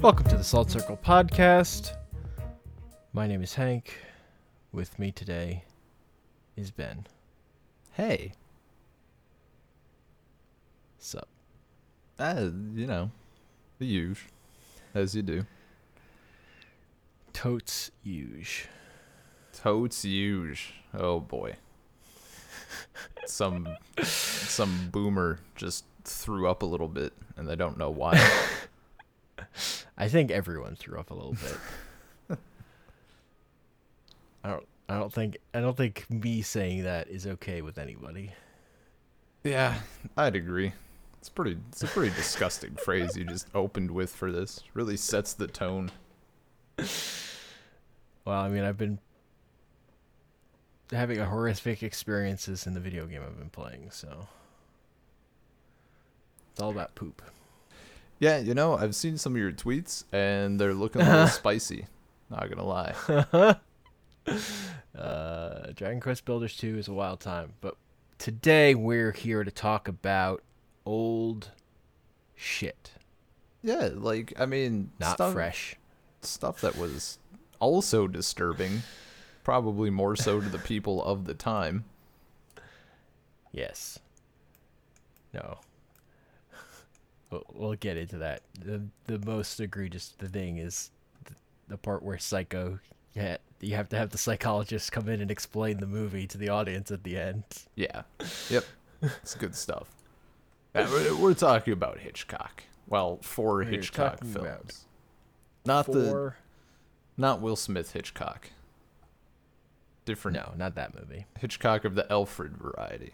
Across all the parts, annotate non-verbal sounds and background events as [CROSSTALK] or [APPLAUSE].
Welcome to the Salt Circle Podcast. My name is Hank. With me today is Ben. Hey, Sup? uh, you know, the huge, as you do. Totes huge. Totes huge. Oh boy. Some some boomer just threw up a little bit, and they don't know why. [LAUGHS] I think everyone threw up a little bit. [LAUGHS] I don't. I don't think. I don't think me saying that is okay with anybody. yeah, I'd agree. It's pretty. It's a pretty disgusting phrase you just opened with for this. Really sets the tone. Well, I mean, I've been having a horrific experiences in the video game I've been playing, so it's all about poop. Yeah, you know, I've seen some of your tweets, and they're looking a little [LAUGHS] spicy. Not gonna lie. [LAUGHS] Uh, Dragon Quest Builders 2 is a wild time, but today we're here to talk about old shit, Yeah, like I mean, not stuff, fresh. stuff that was also disturbing, probably more so to the people of the time. [LAUGHS] Yes. No. We'll, we'll get into that. The the most egregious the thing is the, the part where Psycho yeah, you have to have the psychologist come in and explain the movie to the audience at the end. Yeah, yep, it's good stuff. [LAUGHS] Yeah, we're, we're talking about Hitchcock. Well, four We're Hitchcock films, about not the Four not Will Smith Hitchcock. Different No, not that movie. Hitchcock of the Alfred variety.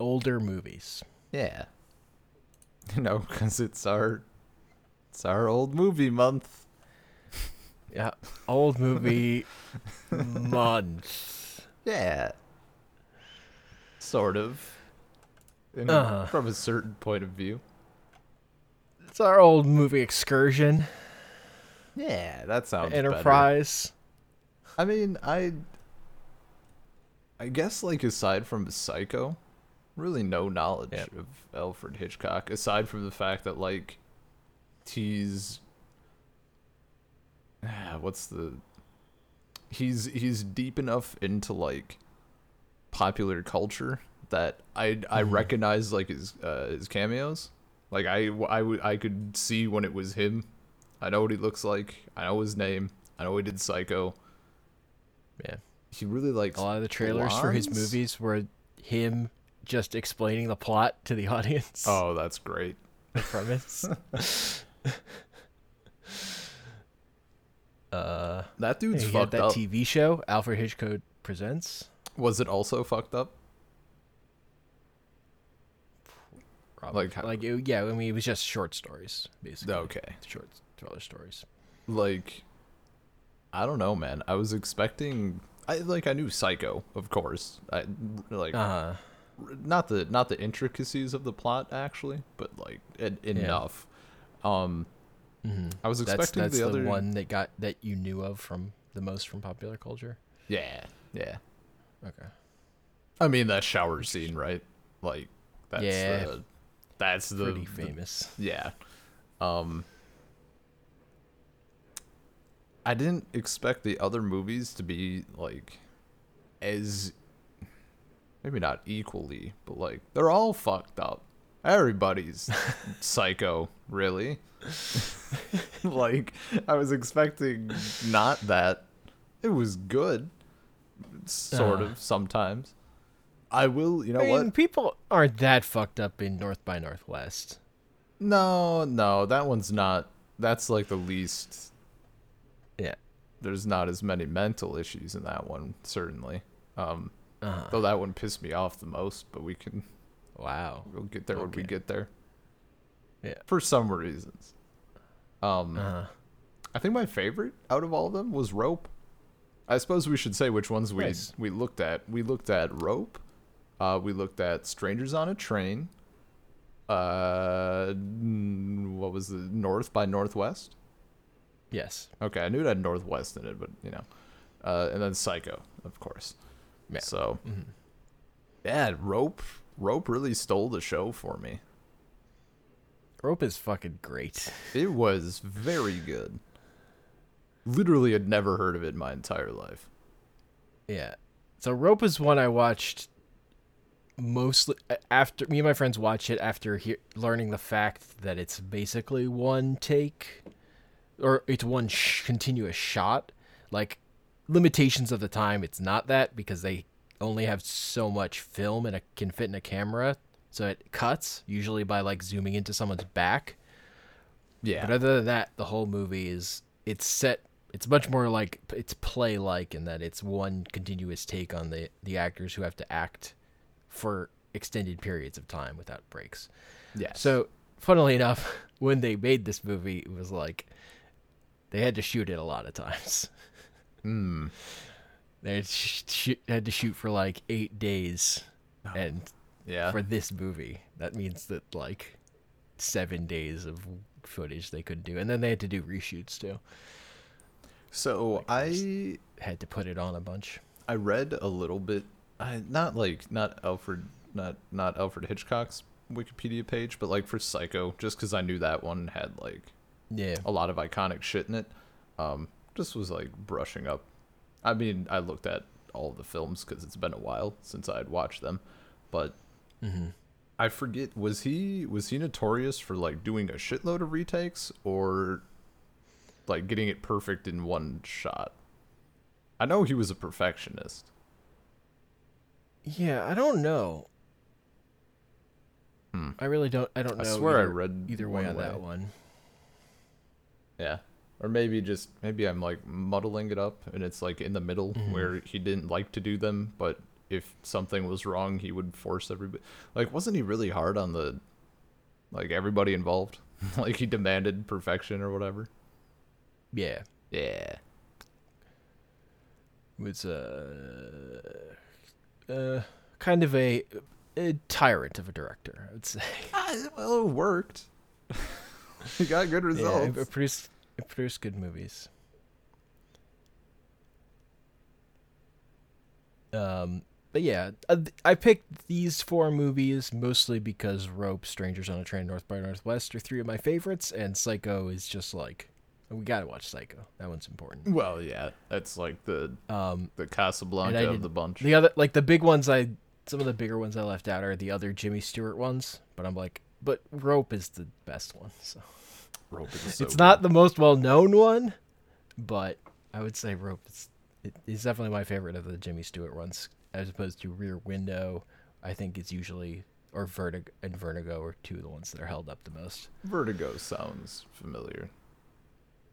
Older movies. Yeah, [LAUGHS] you know, because it's our it's our old movie month. [LAUGHS] Yeah, old movie [LAUGHS] month. Yeah. Sort of. Uh-huh. From a certain point of view. It's our old movie excursion. Yeah, that sounds better. Enterprise. I mean, I I guess like aside from Psycho, really no knowledge Yep. of Alfred Hitchcock aside from the fact that like he's ah, what's the he's he's deep enough into like popular culture that I I Mhm. recognize like his uh, his cameos. Like I I would I could see when it was him. I know what he looks like. I know his name. I know he did Psycho. Yeah. He really likes A lot of the trailers for his movies were him just explaining the plot to the [LAUGHS] audience. Oh, that's great. the premise. [LAUGHS] uh, That dude's fucked that up. TV show, Alfred Hitchcock Presents. Was it also fucked up? Probably. Like like it, yeah, I mean, it was just short stories, basically. Okay. Short thriller stories. Like I don't know, man. I was expecting I like I knew Psycho, of course. I like Uh huh. Not the not the intricacies of the plot actually, but like en- enough. Um hmm I was expecting that's the the, other one that got that you knew of from the most from popular culture. Yeah, yeah. Okay. I mean that shower scene, right? Like that's Yeah. the that's the Pretty the- famous. Yeah. Um I didn't expect the other movies to be like as maybe not equally, but like they're all fucked up. Everybody's [LAUGHS] psycho, really. [LAUGHS] like I was expecting not that. It was good sort Uh. of sometimes. I will, you know I mean, what? people aren't that fucked up in North by Northwest. No, no, that one's not. That's like the least. Yeah. There's not as many mental issues in that one, certainly. Um, Uh-huh. though that one pissed me off the most, but we can Wow. we'll get there when we get there. Yeah. For some reasons. Um, Uh-huh. I think my favorite out of all of them was Rope. I suppose we should say which ones we Nice. we looked at. We looked at Rope. Uh, we looked at Strangers on a Train. Uh, what was the North by Northwest? Yes. Okay, I knew it had Northwest in it, but you know, uh, and then Psycho, of course. Yeah. So, Mhm. yeah, Rope, Rope really stole the show for me. Rope is fucking great. It was very good. Literally had never heard of it in my entire life. Yeah. So Rope is one I watched mostly after me and my friends watched it after he- learning the fact that it's basically one take or it's one sh- continuous shot. Like limitations of the time, it's not that because they only have so much film and it can fit in a camera, so it cuts usually by like zooming into someone's back. Yeah. But other than that, the whole movie is it's set. It's much more like it's play like in that it's one continuous take on the the actors who have to act for extended periods of time without breaks. Yeah. So, funnily enough, [LAUGHS] when they made this movie, it was like they had to shoot it a lot of times. [LAUGHS] Hmm. They had, sh- sh- had to shoot for like eight days, and Yeah. for this movie, that means that like seven days of footage they couldn't do, and then they had to do reshoots too. so I Had to put it on a bunch. I read a little bit. I not like not Alfred not not Alfred Hitchcock's Wikipedia page, but like for Psycho, just because I knew that one had like Yeah, a lot of iconic shit in it. Um, just was like brushing up. I mean, I looked at all the films because it's been a while since I had watched them, but hmm I forget was he was he notorious for like doing a shitload of retakes or like getting it perfect in one shot. I know he was a perfectionist. yeah. I don't know. Hmm. I really don't. I don't know. I swear I read either way on that one. Yeah. Or maybe just maybe I'm like muddling it up and it's like in the middle Mhm. where he didn't like to do them, but if something was wrong, he would force everybody. Like wasn't he really hard on the like everybody involved? [LAUGHS] like he demanded perfection or whatever. Yeah, Yeah. was uh, uh, kind of a, a tyrant of a director. I would say. Ah, well, it worked. [LAUGHS] he got good [LAUGHS] results. it, it produced it produced good movies. Um, but yeah, I picked these four movies mostly because Rope, Strangers on a Train, North by Northwest are three of my favorites, and Psycho is just like we gotta watch Psycho. That one's important. well, yeah, that's like the Um, the Casablanca of the bunch. the other like the big ones I some of the bigger ones I left out are the other Jimmy Stewart ones, but I'm like, but Rope is the best one. So Rope is so it's good. not the most well known one, but I would say Rope is it is definitely my favorite of the Jimmy Stewart ones, as opposed to Rear Window. I think it's usually or Vertigo and Vertigo are two of the ones that are held up the most. Vertigo sounds familiar.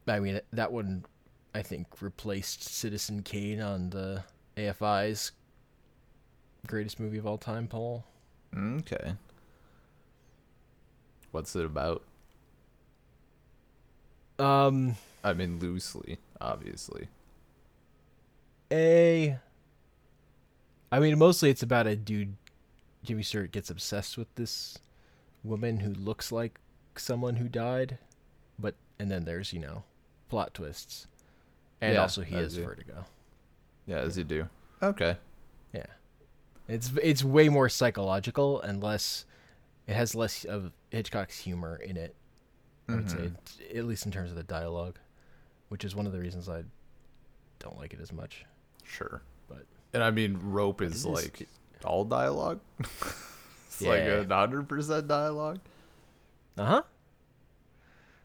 I mean that one, I think replaced Citizen Kane on the AFI's greatest movie of all time poll. Mm, okay. What's it about? Um, I mean, loosely, obviously. a. I mean, mostly it's about a dude. Jimmy Stewart gets obsessed with this woman who looks like someone who died, but and then there's you know plot twists, and Yeah, also he as has vertigo. Yeah, as you do. Okay. Yeah, it's it's way more psychological and less. It has less of Hitchcock's humor in it. I would say, Mhm. at least in terms of the dialogue, which is one of the reasons I don't like it as much. Sure. But- and I mean, rope is is- like all dialogue. [LAUGHS] it's like a hundred percent dialogue. Uh huh.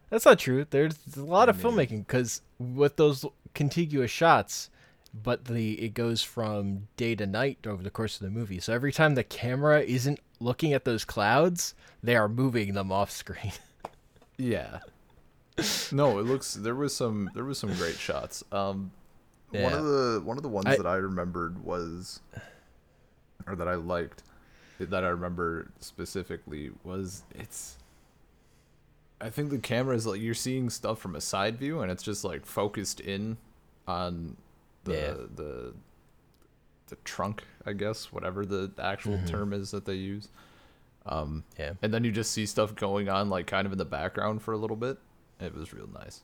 That's not true. There's a lot of mean- filmmaking because with those contiguous shots, but the it goes from day to night over the course of the movie. So every time the camera isn't looking at those clouds, they are moving them off screen. [LAUGHS] Yeah. no, it looks there was some there was some great shots. Um one of the one of the ones I- that I remembered was or that I liked that I remember specifically was it's I think the camera is like you're seeing stuff from a side view and it's just like focused in on the Yeah. the the trunk, I guess, whatever the actual Mhm. term is that they use. Um yeah. and then you just see stuff going on like kind of in the background for a little bit. It was real nice.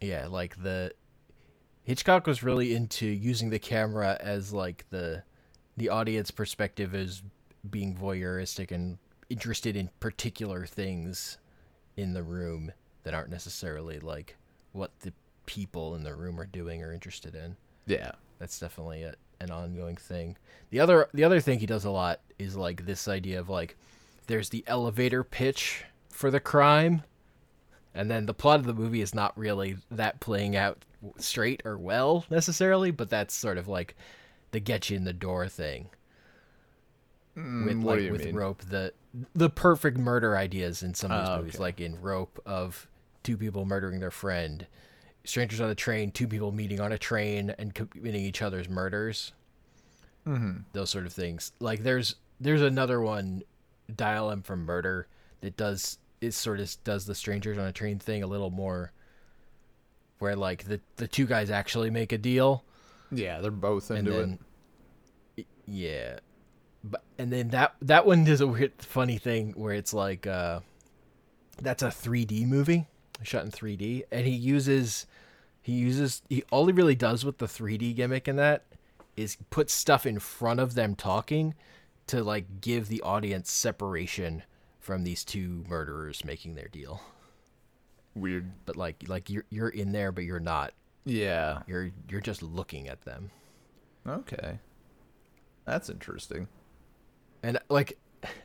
Yeah, like the Hitchcock was really into using the camera as like the the audience perspective as being voyeuristic and interested in particular things in the room that aren't necessarily like what the people in the room are doing or interested in. Yeah. That's definitely a, an ongoing thing. The other the other thing he does a lot is like this idea of like there's the elevator pitch for the crime and then the plot of the movie is not really that playing out straight or well necessarily, but that's sort of like the get you in the door thing. with Mm, do like with mean? rope the the perfect murder ideas in some of these Ah, movies okay. like in rope of two people murdering their friend strangers on a train two people meeting on a train and committing each other's murders. Mm-hmm. those sort of things. Like there's there's another one dial m for murder that does it sort of does the strangers on a train thing a little more where like the the two guys actually make a deal. Yeah, they're both into then y- yeah. But and then that that one does a weird funny thing where it's like uh that's a 3d movie shot in 3d and he uses he uses he all he really does with the 3d gimmick in that is put stuff in front of them talking to like give the audience separation from these two murderers making their deal. Weird. but like like you're you're in there but you're not Yeah. you're you're just looking at them Okay. That's interesting. And like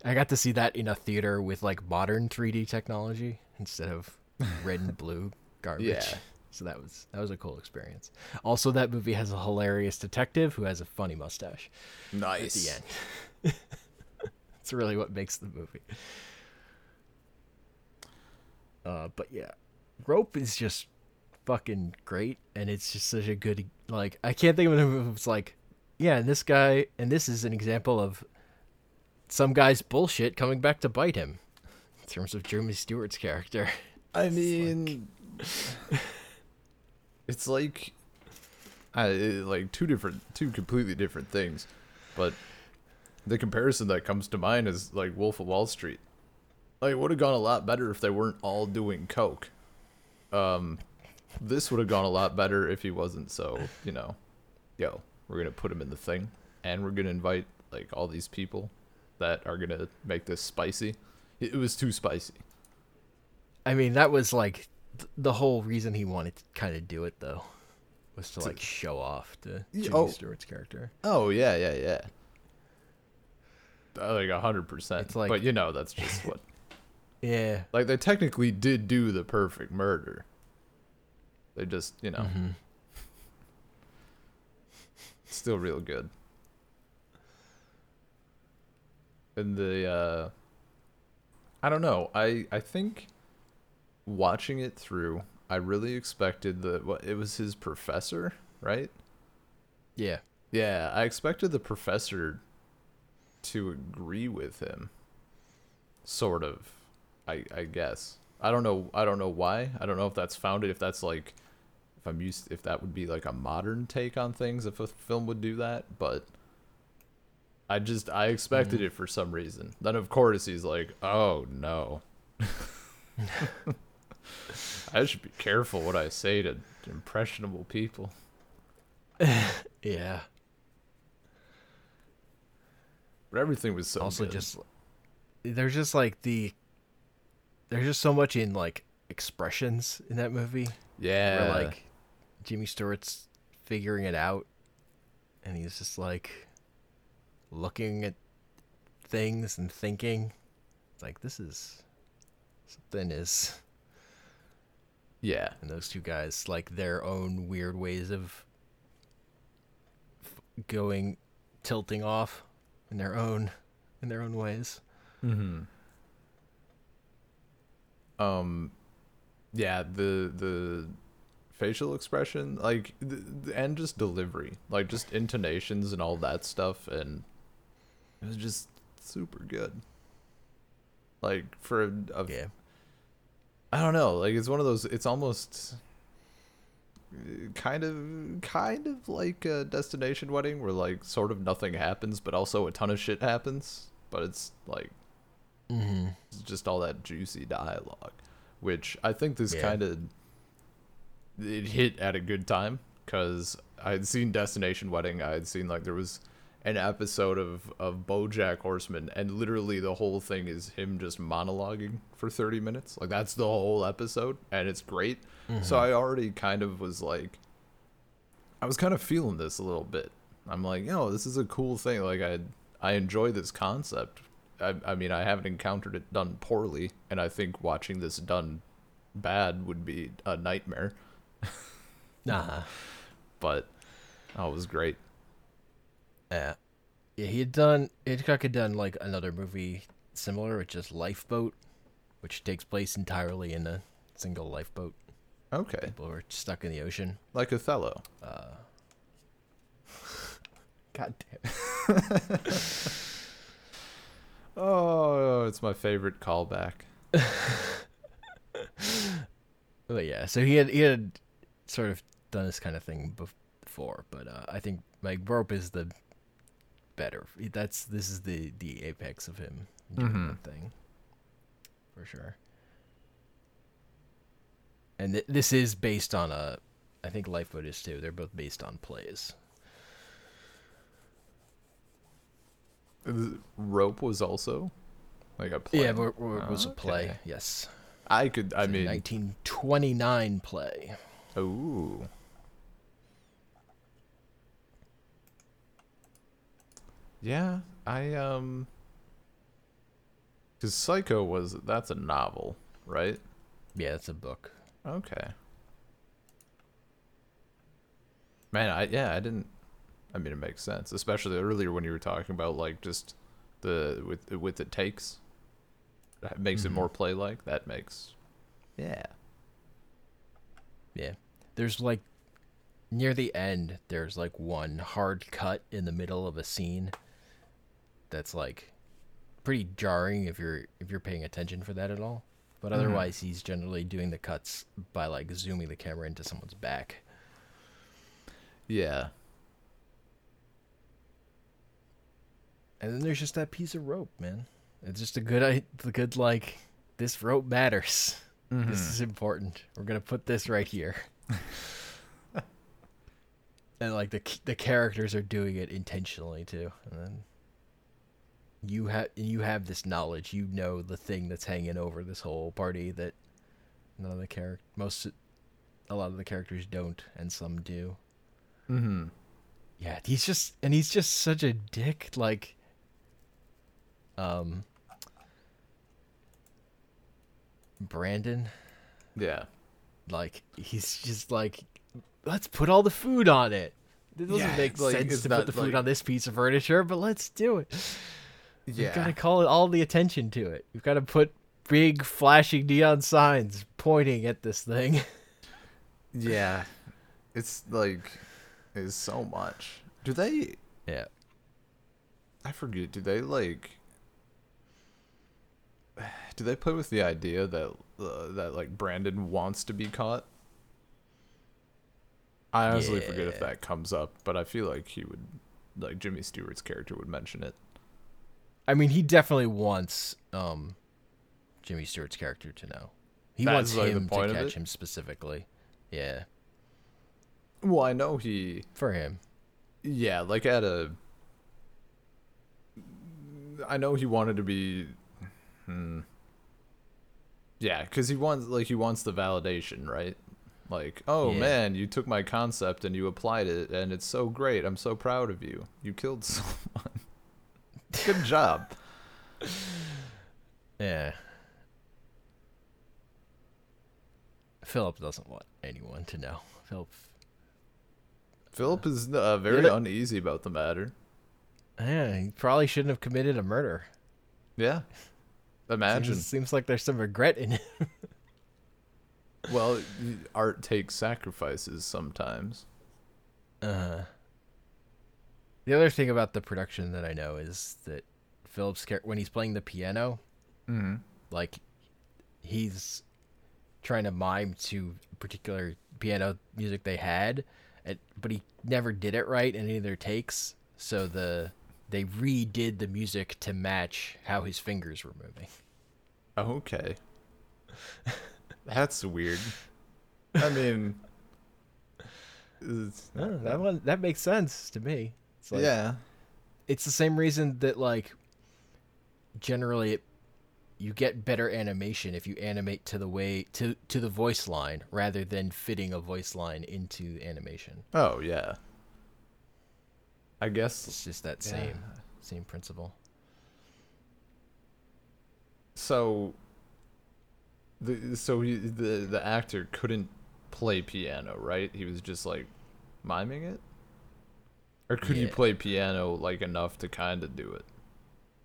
I got to see that in a theater with like modern 3D technology instead of red and blue garbage. Yeah. So that was that was a cool experience. Also that movie has a hilarious detective who has a funny mustache Nice. at the end. [LAUGHS] It's really what makes the movie. Uh but yeah. Rope is just fucking great and it's just such a good like I can't think of a movie that's like yeah, and this guy and this is an example of some guy's bullshit coming back to bite him in terms of Jimmy Stewart's character. [LAUGHS] I mean, [LAUGHS] it's like, I like two different, two completely different things, but the comparison that comes to mind is like Wolf of Wall Street. Like, it would have gone a lot better if they weren't all doing coke. Um, this would have gone a lot better if he wasn't so, you know, yo, we're gonna put him in the thing, and we're gonna invite like all these people that are gonna make this spicy. It, it was too spicy. I mean, that was like th- the whole reason he wanted to kind of do it though was to like show off to Yeah, Jimmy oh. Stewart's character. Oh yeah, yeah, yeah. Like a hundred percent. Like- but you know, that's just what. [LAUGHS] Yeah. Like they technically did do the perfect murder. They just, you know, Mm-hmm. still real good. And the, uh, I don't know. I I think watching it through, I really expected the what it was his professor, right? Yeah. Yeah, I expected the professor to agree with him. Sort of. I I guess. I don't know I don't know why. I don't know if that's founded if that's like if I'm used if that would be like a modern take on things if a film would do that, but I just I expected mm-hmm. it for some reason. Then of course he's like, "Oh no." [LAUGHS] [LAUGHS] I should be careful what I say to impressionable people. [LAUGHS] Yeah. But everything was so also good. just there's just like the there's just so much in like expressions in that movie yeah, where like Jimmy Stewart's figuring it out and he's just like looking at things and thinking it's like this is something is yeah, and those two guys like their own weird ways of f- going tilting off in their own in their own ways Mm-hmm. Um, yeah, the the facial expression, like, the, the- and just delivery, like just intonations and all that stuff, and it was just super good. Like for a, a yeah I don't know. Like it's one of those. It's almost uh, kind of, kind of like a destination wedding, where like sort of nothing happens, but also a ton of shit happens. But it's like mm-hmm. it's just all that juicy dialogue, which I think this Yeah. kind of it hit at a good time because I had seen Destination Wedding. I had seen like there was an episode of of BoJack Horseman, and literally the whole thing is him just monologuing for thirty minutes. Like that's the whole episode, and it's great. So mm-hmm. I already kind of was like, I was kind of feeling this a little bit. I'm like, yo, this is a cool thing. Like I I enjoy this concept. I I mean I haven't encountered it done poorly, and I think watching this done bad would be a nightmare. [LAUGHS] Nah. But oh, it was great. Yeah. Yeah, he had done Hitchcock had done like another movie similar, which is Lifeboat, which takes place entirely in a single lifeboat. Okay, People are stuck in the ocean. like Othello. [LAUGHS] God damn. [LAUGHS] Oh, it's my favorite callback. [LAUGHS] But yeah, so he had he had sort of done this kind of thing before, but uh, I think like Rope is the better. That's this is the the apex of him doing Mhm. that thing for sure. And th- this is based on a, I think Lifeboat is too. They're both based on plays. The Rope was also like a play. Yeah, it was a play. Okay. Yes, I could. I It's mean, 1929 play. ooh. Yeah, I um. Because Psycho was that's a novel, right? Yeah, it's a book. Okay. Man, I yeah, I didn't. I mean, it makes sense, especially earlier when you were talking about like just the with with the takes. That makes it Mhm. more play like. That makes. Yeah. Yeah. There's like near the end there's like one hard cut in the middle of a scene that's like pretty jarring if you're if you're paying attention for that at all. But Mhm. otherwise he's generally doing the cuts by like zooming the camera into someone's back. Yeah. And then there's just that piece of rope, man. It's just a good i the good like this rope matters. This is important. We're gonna put this right here. [LAUGHS] and like the the characters are doing it intentionally too. And then you have you have this knowledge. You know the thing that's hanging over this whole party that none of the character most a lot of the characters don't, and some do. Mm-hmm. Yeah, he's just and he's just such a dick. Like, um, Brandon. Yeah. Like he's just like, let's put all the food on it. It doesn't Yeah, make like, sense to put the food like- on this piece of furniture, but let's do it. Yeah. We've got to call it all the attention to it. You've got to put big flashing neon signs pointing at this thing. [LAUGHS] Yeah. It's like it's so much. Do they yeah. I forget, do they like [SIGHS] do they play with the idea that uh, that like Brandon wants to be caught? I honestly forget if that comes up, but I feel like he would like Jimmy Stewart's character would mention it. I mean, he definitely wants um, Jimmy Stewart's character to know. He That's, wants like, him to catch him specifically. Yeah, Well, I know he for him. Yeah, like at a. I know he wanted to be. Hmm. Yeah, because he wants like he wants the validation, right? Like, oh Yeah. man, you took my concept and you applied it, and it's so great. I'm so proud of you. You killed [LAUGHS] someone. Good job. Yeah. Philip doesn't want anyone to know. Philip, Philip is uh, very Yeah. uneasy about the matter. yeah, he probably shouldn't have committed a murder. Yeah. Imagine. Seems, seems like there's some regret in it. Well, art takes sacrifices sometimes. Uh, the other thing about the production that I know is that Philip's char- when he's playing the piano, Mm-hmm. like he's trying to mime to particular piano music they had, but he never did it right in any of their takes. So the they redid the music to match how his fingers were moving. Okay. [LAUGHS] That's weird. I mean, [LAUGHS] that one that makes sense to me. It's like, yeah. it's the same reason that like generally it, you get better animation if you animate to the way to to the voice line rather than fitting a voice line into animation. Oh yeah. I guess It's just that Yeah. same same principle. so. The so he, the the actor couldn't play piano, right? He was just like miming it. Or could you play piano like enough to kind of do it?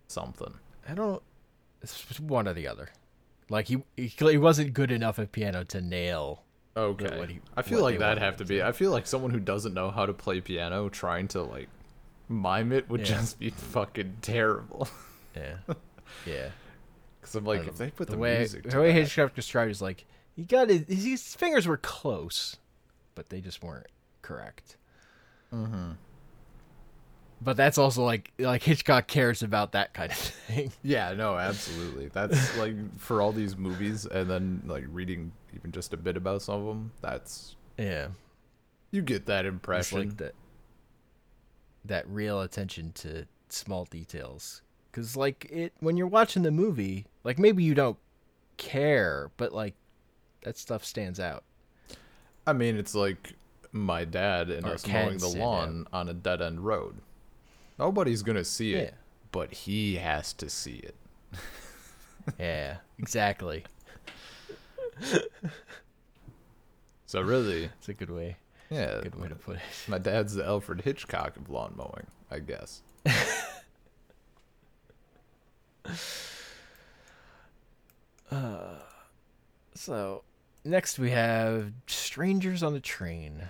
Something. I don't. It's one or the other. Like he he, he wasn't good enough at piano to nail. Okay. what he- I feel what like that'd have to be. I feel like someone who doesn't know how to play piano trying to like mime it would Yeah. just be fucking terrible. [LAUGHS] Yeah, yeah. Because I'm like, I if they put the, the, way music, to the way that- Hitchcock described is like he got his, his his fingers were close, but they just weren't correct. Mhm. But that's also like like Hitchcock cares about that kind of [LAUGHS] thing. Yeah, no, absolutely. That's like for all these movies, and then like reading even just a bit about some of them. That's Yeah, you get that impression. like that that real attention to small details. Cause like it when you're watching the movie, like maybe you don't care, but like that stuff stands out. I mean, it's like my dad and Or us mowing the lawn on a dead end road. Nobody's gonna see it, Yeah. but he has to see it. [LAUGHS] Yeah, exactly. So really, It's a good way, yeah, good way to put it. my dad's the Alfred Hitchcock of lawn mowing, I guess. [LAUGHS] uh, So, next we have Strangers on a Train.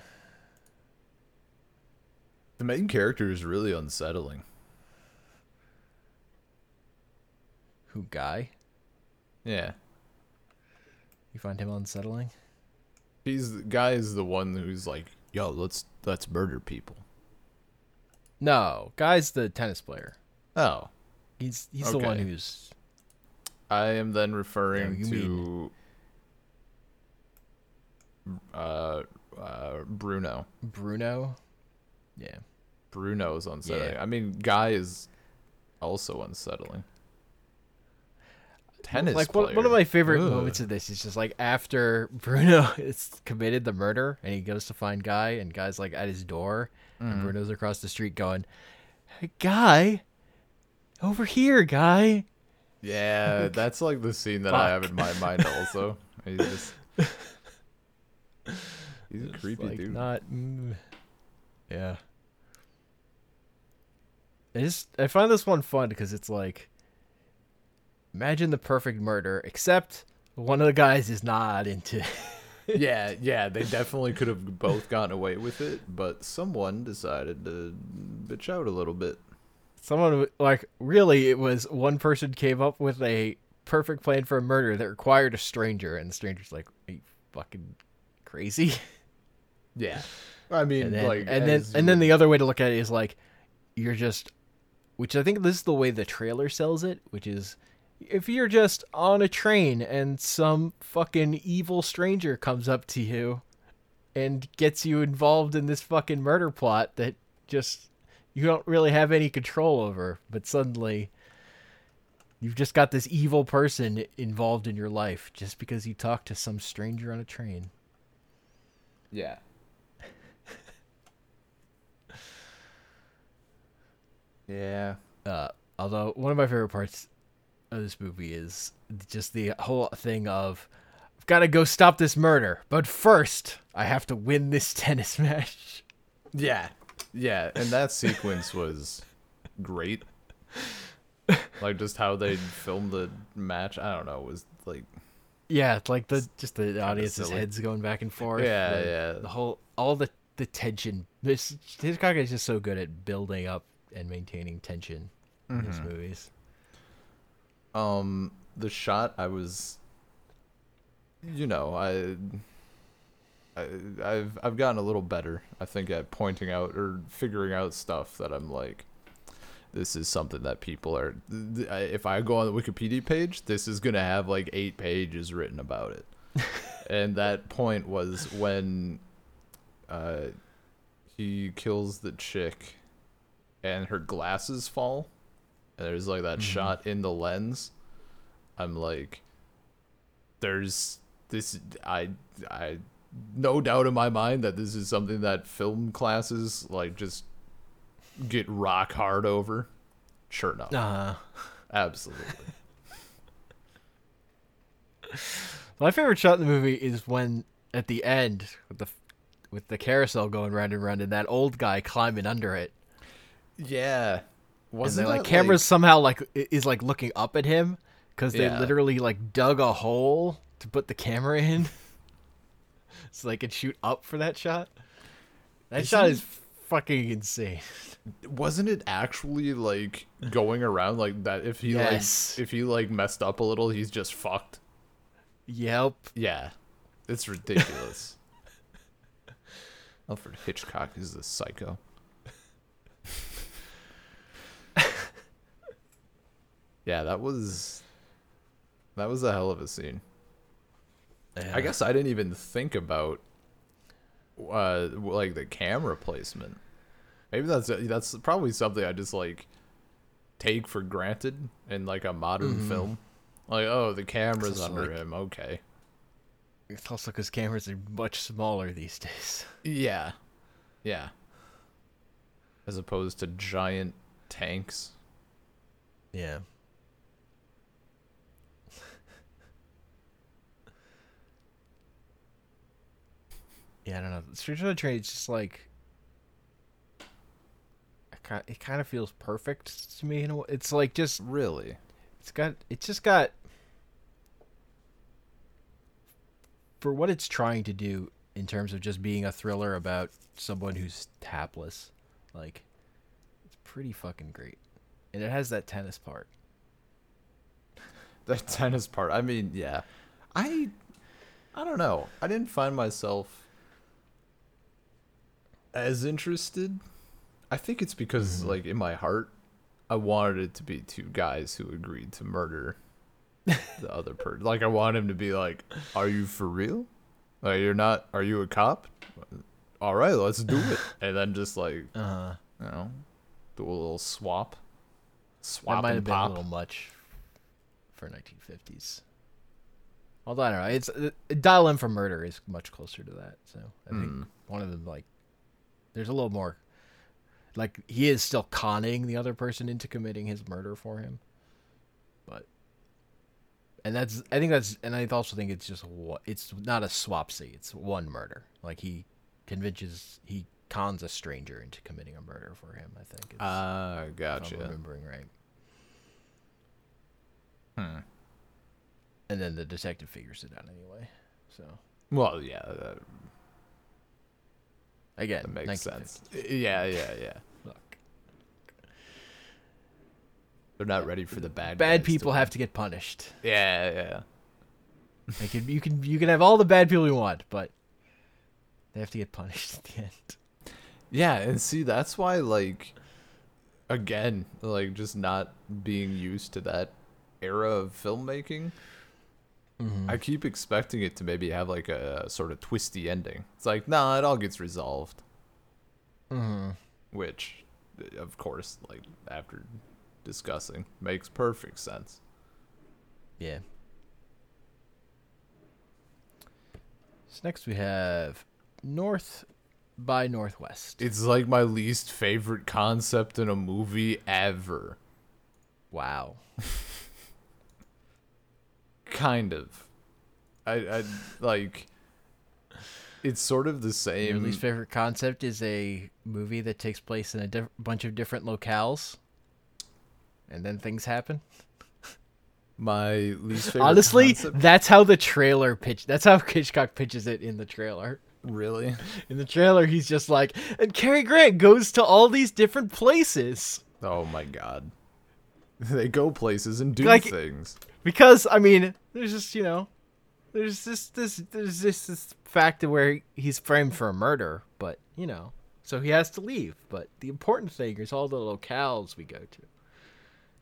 The main character is really unsettling. Who guy? Yeah, You find him unsettling? he's the guy is the one who's like, "Yo, let's let's murder people." No, guy's the tennis player. Oh, He's he's the one who's I am then referring you to uh, uh, Bruno. Bruno. Yeah. Bruno's unsettling. Yeah. I mean, Guy is also unsettling. Tennis like one, one of my favorite Ugh. moments of this is just like after [LAUGHS] Bruno has committed the murder and he goes to find Guy and Guy's like at his door Mm-hmm. and Bruno's across the street going, hey, "Guy, over here, Guy." Yeah, [LAUGHS] that's like the scene that I have in my mind also. [LAUGHS] He's just He's a creepy like dude. Not. Mm, yeah. I just I find this one fun because it's like, imagine the perfect murder, except one of the guys is not into. [LAUGHS] yeah, yeah, they definitely could have both gotten away with it, but someone decided to bitch out a little bit. Someone like really, it was one person came up with a perfect plan for a murder that required a stranger, and the stranger's like, "Are you fucking crazy?" Yeah. [LAUGHS] I mean, and then like and then and then the other way to look at it is like you're just which i think this is the way the trailer sells it which is if you're just on a train and some fucking evil stranger comes up to you and gets you involved in this fucking murder plot that just you don't really have any control over but suddenly you've just got this evil person involved in your life just because you talked to some stranger on a train Yeah. Yeah. Uh, although one of my favorite parts of this movie is just the whole thing of I've got to go stop this murder, but first I have to win this [LAUGHS] tennis match. Yeah. Yeah, and that sequence was great. Like just how they filmed the match, I don't know, was like Yeah, it's like the just the audience's silly. heads going back and forth. Yeah, the, yeah. The whole all the the tension. This Hitchcock is just so good at building up and maintaining tension in his Mm-hmm. movies. um the shot I was you know, I I, I've I've gotten a little better, I think, at pointing out or figuring out stuff that I'm like, this is something that people are. If I go on the Wikipedia page, this is gonna have like eight pages written about it. [LAUGHS] and that point was when, uh, he kills the chick and her glasses fall, and there's like that shot in the lens. I'm like, there's this. I I no doubt in my mind that this is something that film classes like just get rock hard over. Sure enough, Uh, absolutely. [LAUGHS] my favorite shot in the movie is when at the end with the with the carousel going round and round and that old guy climbing under it. Yeah, wasn't the like cameras somehow like is like looking up at him because they Yeah. literally like dug a hole to put the camera in, [LAUGHS] so they could shoot up for that shot. That shot Isn't- is fucking insane. wasn't it actually like going around like that? If he Yes. like if he like messed up a little, he's just fucked. Yep. Yeah, it's ridiculous. [LAUGHS] Alfred Hitchcock is a psycho. Yeah, that was that was a hell of a scene. I guess I didn't even think about uh like the camera placement. Maybe that's that's probably something I just like take for granted in like a modern film. Like, oh, the camera's under like- him. Okay. It's also because cameras are much smaller these days. Yeah. Yeah. As opposed to giant tanks. Yeah. Yeah, I don't know. Stranger the Train, it's just like. It kind of feels perfect to me. In a way. It's like just Really? it's got it's just got for what it's trying to do in terms of just being a thriller about someone who's tapless, Like it's pretty fucking great. And it has that tennis part. [LAUGHS] The tennis part. I mean, yeah. I I don't know. I didn't find myself as interested. I think it's because like in my heart I wanted it to be two guys who agreed to murder the [LAUGHS] other person. Like I want him to be like, "Are you for real? Like you're not are you a cop? All right, let's do it." [LAUGHS] And then just like, Uh you know, do a little swap. that Swap might and have been pop. a little much for 1950s. Although I don't know, it's uh, Dial M for Murder is much closer to that. So I think Hmm. one of them like there's a little more like he is still conning the other person into committing his murder for him. But and that's I think that's and I also think it's just it's not a swapsy, it's one murder. Like he convinces he cons a stranger into committing a murder for him, I think. It's, Ah, if I'm gotcha. remembering right. Hmm. And then the detective figures it out anyway. So Well, yeah, that, again, that makes sense. Yeah, yeah, yeah. Look, They're not ready for the bad. bad to people win. have to get punished. Yeah, yeah. Like you you can you can have all the bad people you want, but they have to get punished [LAUGHS] at the end. Yeah, and see that's why like again, like just not being used to that era of filmmaking. I keep expecting it to maybe have like a sort of twisty ending. It's like, nah, it all gets resolved. Mm-hmm. Which, of course, like after discussing, makes perfect sense. Yeah. So next we have North by Northwest. It's like my least favorite concept in a movie ever. wow. [LAUGHS] Kind of. I, I like. It's sort of the same. Your least favorite concept is a movie that takes place in a diff- bunch of different locales, and then things happen. my least favorite. Honestly, concept- that's how the trailer pitch. That's how Hitchcock pitches it in the trailer. really. In the trailer, he's just like, and Cary Grant goes to all these different places Oh my god. [LAUGHS] They go places and do Like- things. because I mean, there's just you know, there's this this there's this this fact of where he's framed for a murder, but you know, so he has to leave. But the important thing is all the locales we go to.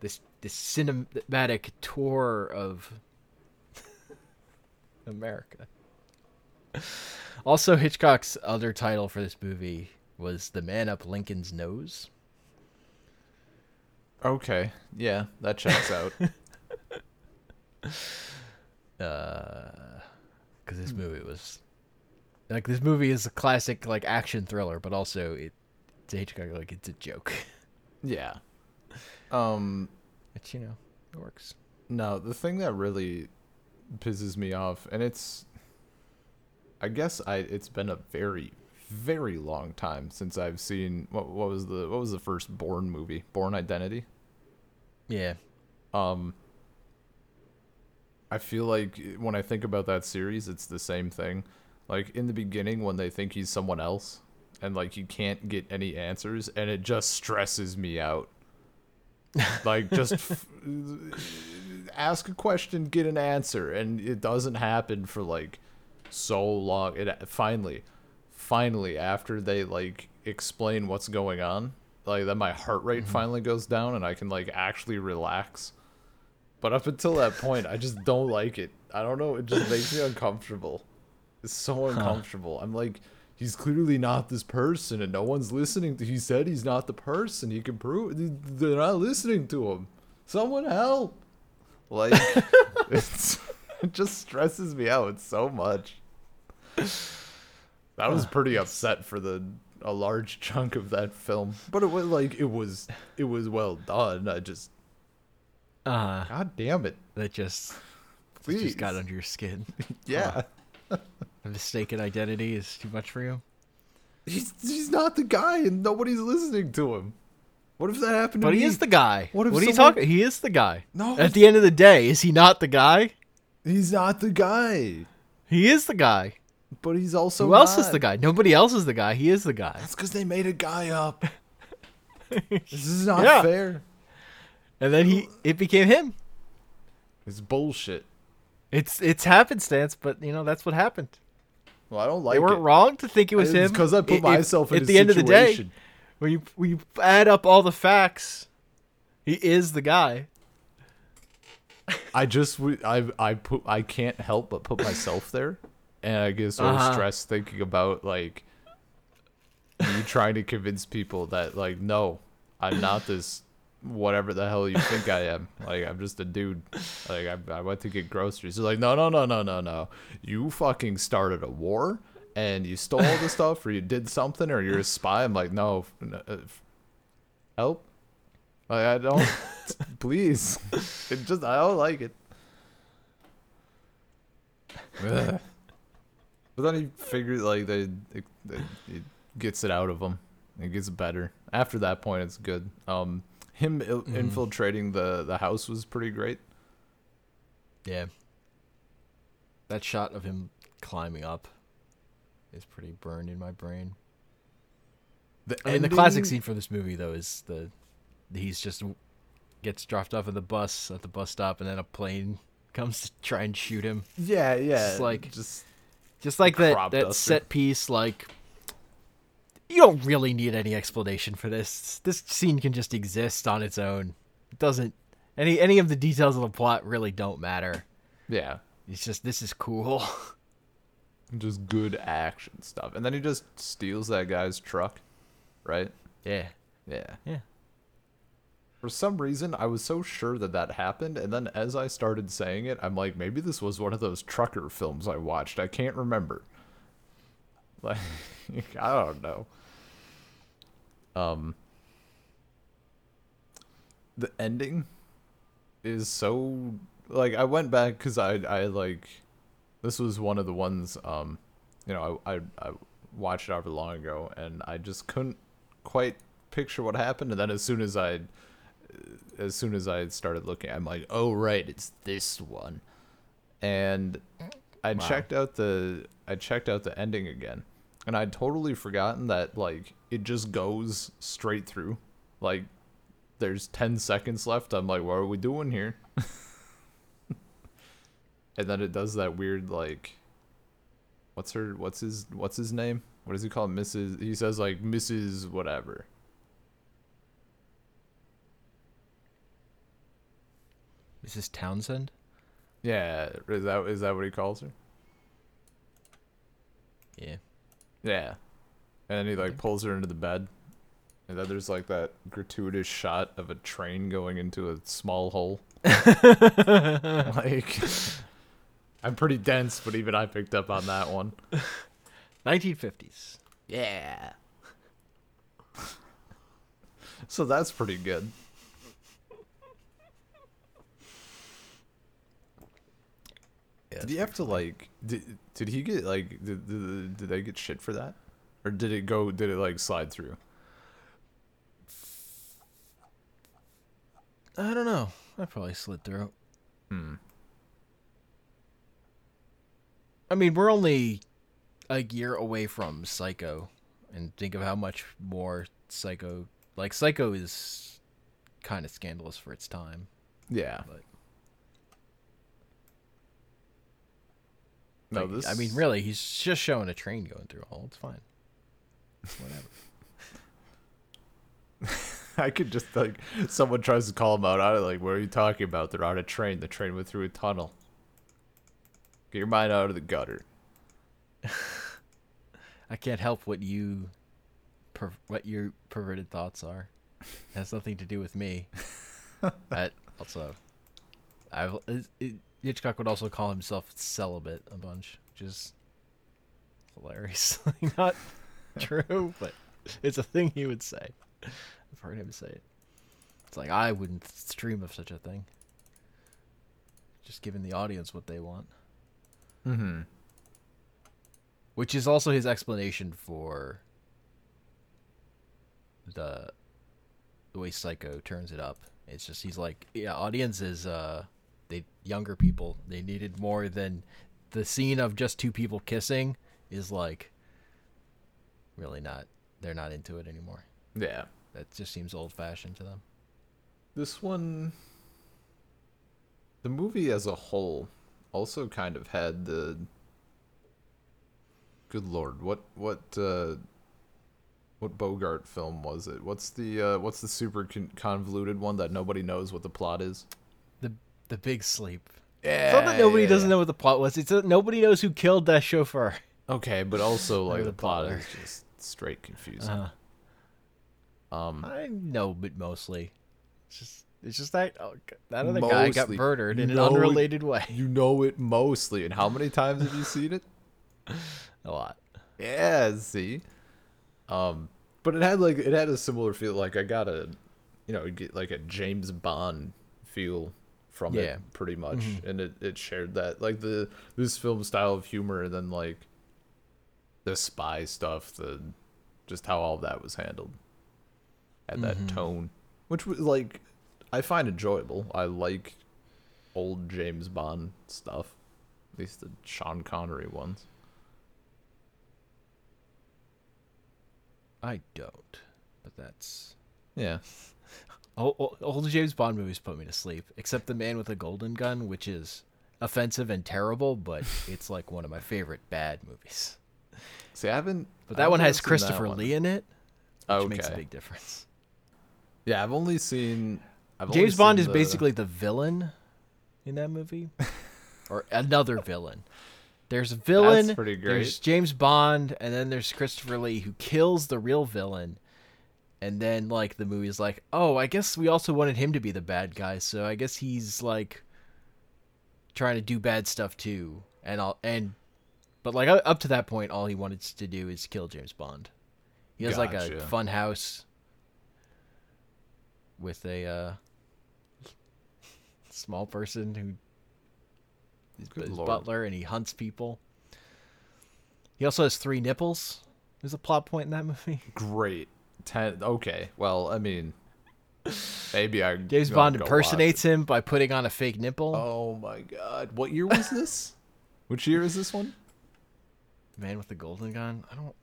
This this cinematic tour of [LAUGHS] America. Also, Hitchcock's other title for this movie was "The Man Up Lincoln's Nose." Okay, yeah, that checks out. [LAUGHS] Uh, because this movie was like this movie is a classic like action thriller, but also it it's a Hitchcock like it's a joke. [LAUGHS] yeah. Um. It's you know it works. No, the thing that really pisses me off, and it's, I guess I it's been a very, very long time since I've seen what what was the what was the first Bourne movie, Bourne Identity. Yeah. Um. I feel like when I think about that series, it's the same thing. Like in the beginning, when they think he's someone else, and like he can't get any answers, and it just stresses me out. like just f- [LAUGHS] ask a question, get an answer, and it doesn't happen for like so long. It finally, finally, after they like explain what's going on, like then my heart rate mm-hmm. finally goes down, and I can like actually relax. But up until that point, I just don't like it. I don't know. It just makes me uncomfortable. It's so uncomfortable. I'm like, he's clearly not this person, and no one's listening to. He said he's not the person. He can prove. They're not listening to him. Someone help! Like, [LAUGHS] it's it just stresses me out so much. I was pretty upset for the a large [LAUGHS] chunk of that film, but it was like it was it was well done. I just Uh God damn it. that just that just got under your skin. [LAUGHS] Yeah. A mistaken identity is too much for you. He's he's not the guy and nobody's listening to him. What if that happened to But me? he is the guy. What What, if are you talking? He is the guy. No. At the end of the day, is he not the guy? He's not the guy. He is the guy. But he's also Who else is the guy? Nobody else is the guy. He is the guy. That's because they made a guy up. [LAUGHS] this is not Yeah. fair. And then he it became him. It's bullshit. It's it's happenstance, but you know that's what happened. Well, I don't like they weren't it. wrong to think it was him. because I put If- myself in at his the end of the day. situation. When you when you add up all the facts, he is the guy. I just I I put I can't help but put myself there, and I get so Uh-huh. stressed thinking about like you [LAUGHS] trying to convince people that like no, I'm not this whatever the hell you think I am. Like I'm just a dude. Like I, I went to get groceries. They're like no no no no no no. You fucking started a war and you stole the stuff or you did something or you're a spy. I'm like no, n- uh, help. Like I don't. [LAUGHS] please. It just I don't like it. [LAUGHS] But then he figures like they, it, it, it gets it out of him. It gets better. After that point, it's good. Um, him il- infiltrating the the house was pretty great. Yeah. That shot of him climbing up is pretty burned in my brain. The I mean, the classic scene from this movie though is the he's just gets dropped off at the bus at the bus stop, and then a plane [LAUGHS] comes to try and shoot him. Yeah, yeah. just like- just Just like that that duster. set piece, like you don't really need any explanation for this. This scene can just exist on its own. It doesn't any any of the details of the plot really don't matter. yeah, It's just this is cool. [LAUGHS] just good action stuff. And then he just steals that guy's truck, right? yeah. Yeah. Yeah. For some reason, I was so sure that that happened, and then as I started saying it, I'm like, maybe this was one of those trucker films I watched. I can't remember. [LAUGHS] Like, I don't know. Um, the ending is so like I went back because I I like this was one of the ones um you know I I, I watched it however long ago and I just couldn't quite picture what happened and then as soon as I as soon as I started looking I'm like oh right it's this one. And I Wow. checked out the I checked out the ending again and I'd totally forgotten that like it just goes straight through. Like there's 10 seconds left. I'm like what are we doing here? [LAUGHS] And then it does that weird like what's her what's his what's his name? What does he call it? mrs he says like mrs whatever Mrs. Townsend? yeah is that is that what he calls her Yeah. yeah and then he like pulls her into the bed And then there's like that gratuitous shot of a train going into a small hole. [LAUGHS] like, I'm pretty dense, but even I picked up on that one. 1950s. Yeah. so that's pretty good. Yeah, Did he have to like? Did did he get like? Did, did did they get shit for that, or did it go? Did it like slide through? I don't know. I probably slid through. Hmm. I mean, we're only a year away from Psycho, and think of how much more Psycho. Like Psycho is kind of scandalous for its time. Yeah. But- No, Like, this. I mean, really, he's just showing a train going through a hole. It's fine. Whatever. [LAUGHS] [LAUGHS] I could just like someone tries to call him out. I like, what are you talking about? They're on a train. The train went through a tunnel. Get your mind out of the gutter. [LAUGHS] I can't help what you, per- what your perverted thoughts are. It has nothing to do with me. but also, I it, it, Hitchcock would also call himself celibate a bunch, which is hilarious. [LAUGHS] Not [LAUGHS] true, but it's a thing he would say. I've heard him say it. It's like I wouldn't stream of such a thing. Just giving the audience what they want. Mm-hmm. Which is also his explanation for the the way Psycho turns it up. It's just he's like, yeah, audience is uh, they younger people, they needed more than the scene of just two people kissing is like really not. They're not into it anymore. Yeah. That just seems old fashioned to them. This one, the movie as a whole, also kind of had the. Good lord, what what uh, what Bogart film was it? What's the uh, what's the super con- convoluted one that nobody knows what the plot is? The the big sleep. Yeah, It's not that nobody doesn't know what the plot was. It's that nobody knows who killed that chauffeur. Okay, but also [LAUGHS] like the the plot is just straight confusing. Uh, Um, I know, but mostly, it's just it's just that oh, g- that other guy got murdered in an know it- unrelated way. you know it mostly, and how many times have you seen it? [LAUGHS] A lot. Yeah, see. Um, but it had like it had a similar feel. Like I got a, you know, get like a James Bond feel from Yeah. it, pretty much, Mhm. and it it shared that like the this film style of humor, and then like the spy stuff, the just how all that was handled, had that Mhm. tone, which was like I find enjoyable. I like old James Bond stuff, at least the Sean Connery ones. I don't, but that's Yeah. Old, old, old James Bond movies put me to sleep. Except the Man with the Golden Gun, which is offensive and terrible, but [LAUGHS] it's like one of my favorite bad movies. See, I haven't. But that don't one has I've seen that Christopher one. Lee in it, which Okay. makes a big difference. Yeah, I've only seen. I've only James Bond seen is the- basically the villain in that movie, [LAUGHS] or another villain. There's a villain. pretty There's. James Bond, and then there's Christopher Lee who kills the real villain. And then like the movie's like, oh, I guess we also wanted him to be the bad guy, so I guess he's like trying to do bad stuff too. And all and but like up to that point, all he wanted to do is kill James Bond. He has like a Gotcha. fun house with a uh, [LAUGHS] small person who is Good his lord. butler, and he hunts people. He also has three nipples. There's a plot point in that movie. great. Ten. Okay. Well, I mean, maybe I. James Bond impersonates him by putting on a fake nipple. Oh my god! What year was this? [LAUGHS] Which year is this one? Man with the golden gun. I don't.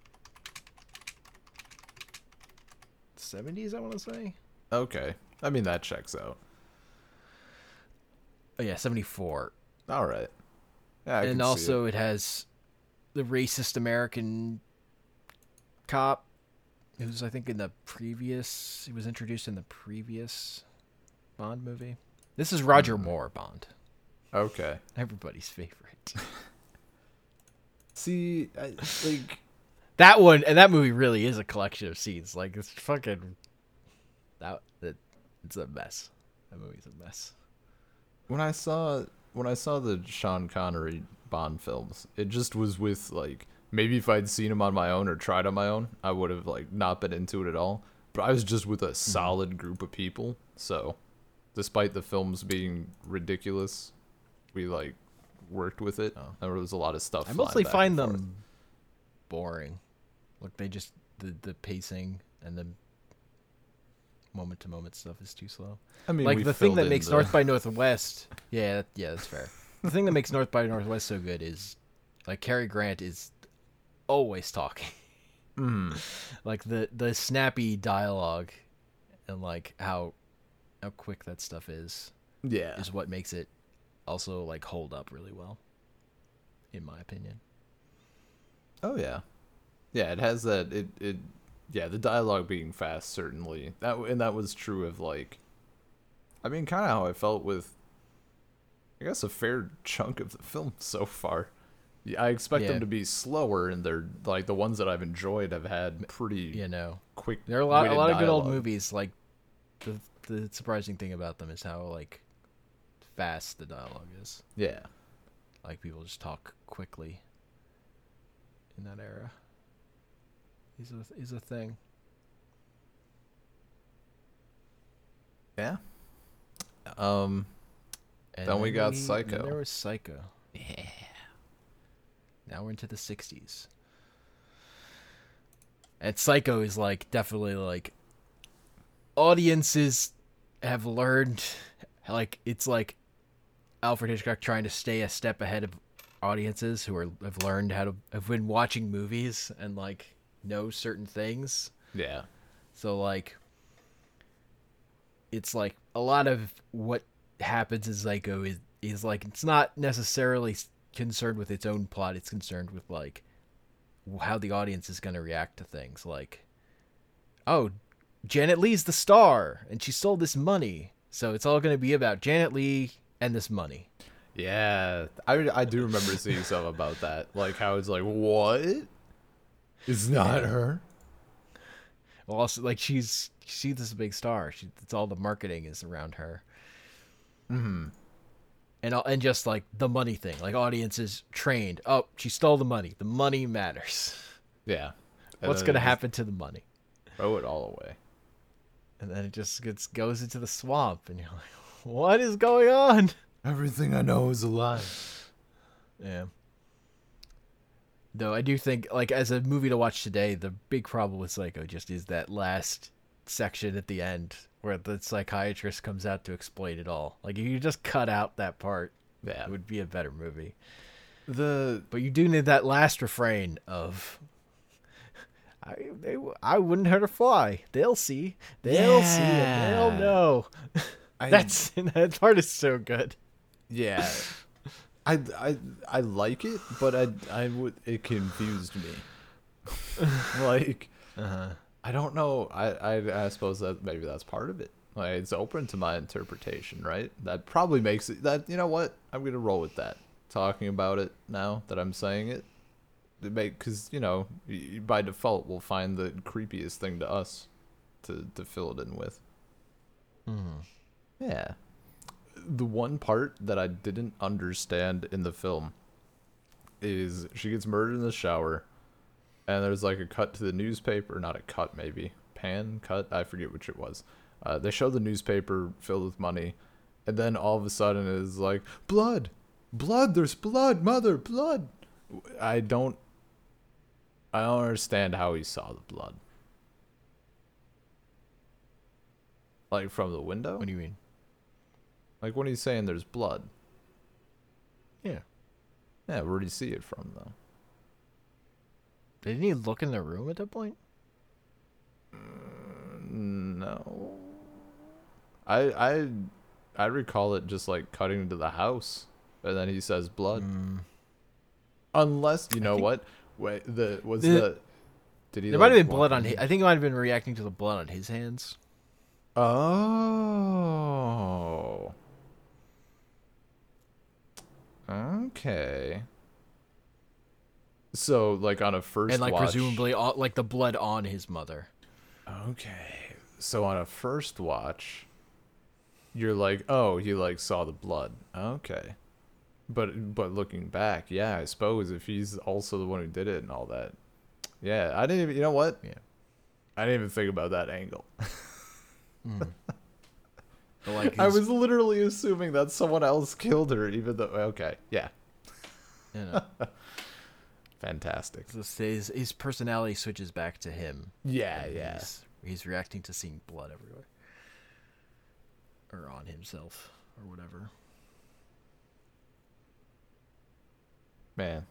Seventies, I want to say. Okay. I mean that checks out. Oh yeah, seventy four. All right. Yeah. I can and see it. also it. has the racist American cop who's I think in the previous he was introduced in the previous Bond movie. This is Roger Hmm. Moore Bond. Okay. Everybody's favorite. [LAUGHS] See, I, like, that one and that movie really is a collection of scenes. Like it's fucking that it, it's a mess. That movie's a mess. when I saw when I saw the Sean Connery Bond films, it just was with like maybe if I'd seen them on my own or tried on my own, I would have like not been into it at all. But I was just with a mm-hmm. solid group of people, so despite the films being ridiculous, we like worked with it. Oh. There was a lot of stuff. I mostly find them forth. boring. Like they just the the pacing and the moment to moment stuff is too slow. I mean, like the thing that makes the- North by [LAUGHS] Northwest. Yeah, yeah, that's fair. the thing that makes North by Northwest so good is like Cary Grant is always talking. Mm. [LAUGHS] like the the snappy dialogue and like how how quick that stuff is yeah, is what makes it also like hold up really well in my opinion. Oh yeah, yeah. It has that. It it yeah. The dialogue being fast certainly that and that was true of like. I mean, kind of how I felt with. I guess a fair chunk of the film [LAUGHS] so far. Yeah, I expect Yeah. them to be slower, and they're like the ones that I've enjoyed have had pretty You know. quick. There are a lot, a lot of good old movies. Like the the surprising thing about them is how like fast the dialogue is. Yeah, Like people just talk quickly in that era. Is a is a thing. yeah. Um. And Then we got then Psycho. there was Psycho. Yeah. Now we're into the '60s. And Psycho is like definitely like audiences have learned like it's like Alfred Hitchcock trying to stay a step ahead of audiences who are have learned how to have been watching movies and like know certain things. Yeah. So like it's like a lot of what happens in Psycho is is like it's not necessarily concerned with its own plot, it's concerned with like how the audience is going to react to things like oh, Janet Leigh's the star and she stole this money. So it's all going to be about Janet Leigh and this money. Yeah, I I do remember seeing something about that. Like how it's like, what? It's not her. Well, also like she's she's this big star. She it's all the marketing is around her. Mm-hmm. And and just like the money thing, like audiences trained. Oh, she stole the money. The money matters. Yeah. And What's gonna happen to the money? Throw it all away. And then it just gets goes into the swamp, and you're like, what is going on? Everything I know is a lie. Yeah. Though I do think, like, as a movie to watch today, the big problem with oh, Psycho just is that last section at the end where the psychiatrist comes out to explain it all. Like, if you just cut out that part, Yeah. it would be a better movie. The But you do need that last refrain of I they I wouldn't hurt a fly. They'll see. They'll see and they'll know. I, [LAUGHS] That's that part is so good. yeah. I, I I like it, but I I would it confused me. [LAUGHS] like Uh-huh. I don't know. I, I I suppose that maybe that's part of it. Like it's open to my interpretation, right? That probably makes it that you know what? I'm gonna roll with that. Talking about it now that I'm saying it, it make because you know by default we'll find the creepiest thing to us to to fill it in with. Hmm. Yeah. The one part that I didn't understand in the film is she gets murdered in the shower, and there's like a cut to the newspaper, not a cut, maybe pan cut, I forget which it was. Uh, they show the newspaper filled with money, and then all of a sudden it is like blood, blood. There's blood, mother, blood. I don't. I don't understand how he saw the blood. Like from the window? What do you mean? Like when he's saying there's blood. Yeah. Yeah, where do you see it from though? Didn't he look in the room at that point? No. I I I recall it just like cutting into the house and then he says blood. Mm. Unless you I know what? Wait, the was The- the did he There like, might have been blood on his I think he might have been reacting to the blood on his hands. Oh. Okay. So like on a first and like watch, presumably all, like the blood on his mother. Okay. So on a first watch, you're like, oh, you like saw the blood. Okay. But but looking back, yeah, I suppose if he's also the one who did it and all that, yeah, I didn't even. You know what? Yeah. I didn't even think about that angle. [LAUGHS] Hmm. [LAUGHS] But, like I was literally assuming that someone else killed her, even though. Okay, yeah, you know, [LAUGHS] fantastic. so his his personality switches back to him. Yeah, yeah. He's, he's reacting to seeing blood everywhere, or on himself, or whatever. Man.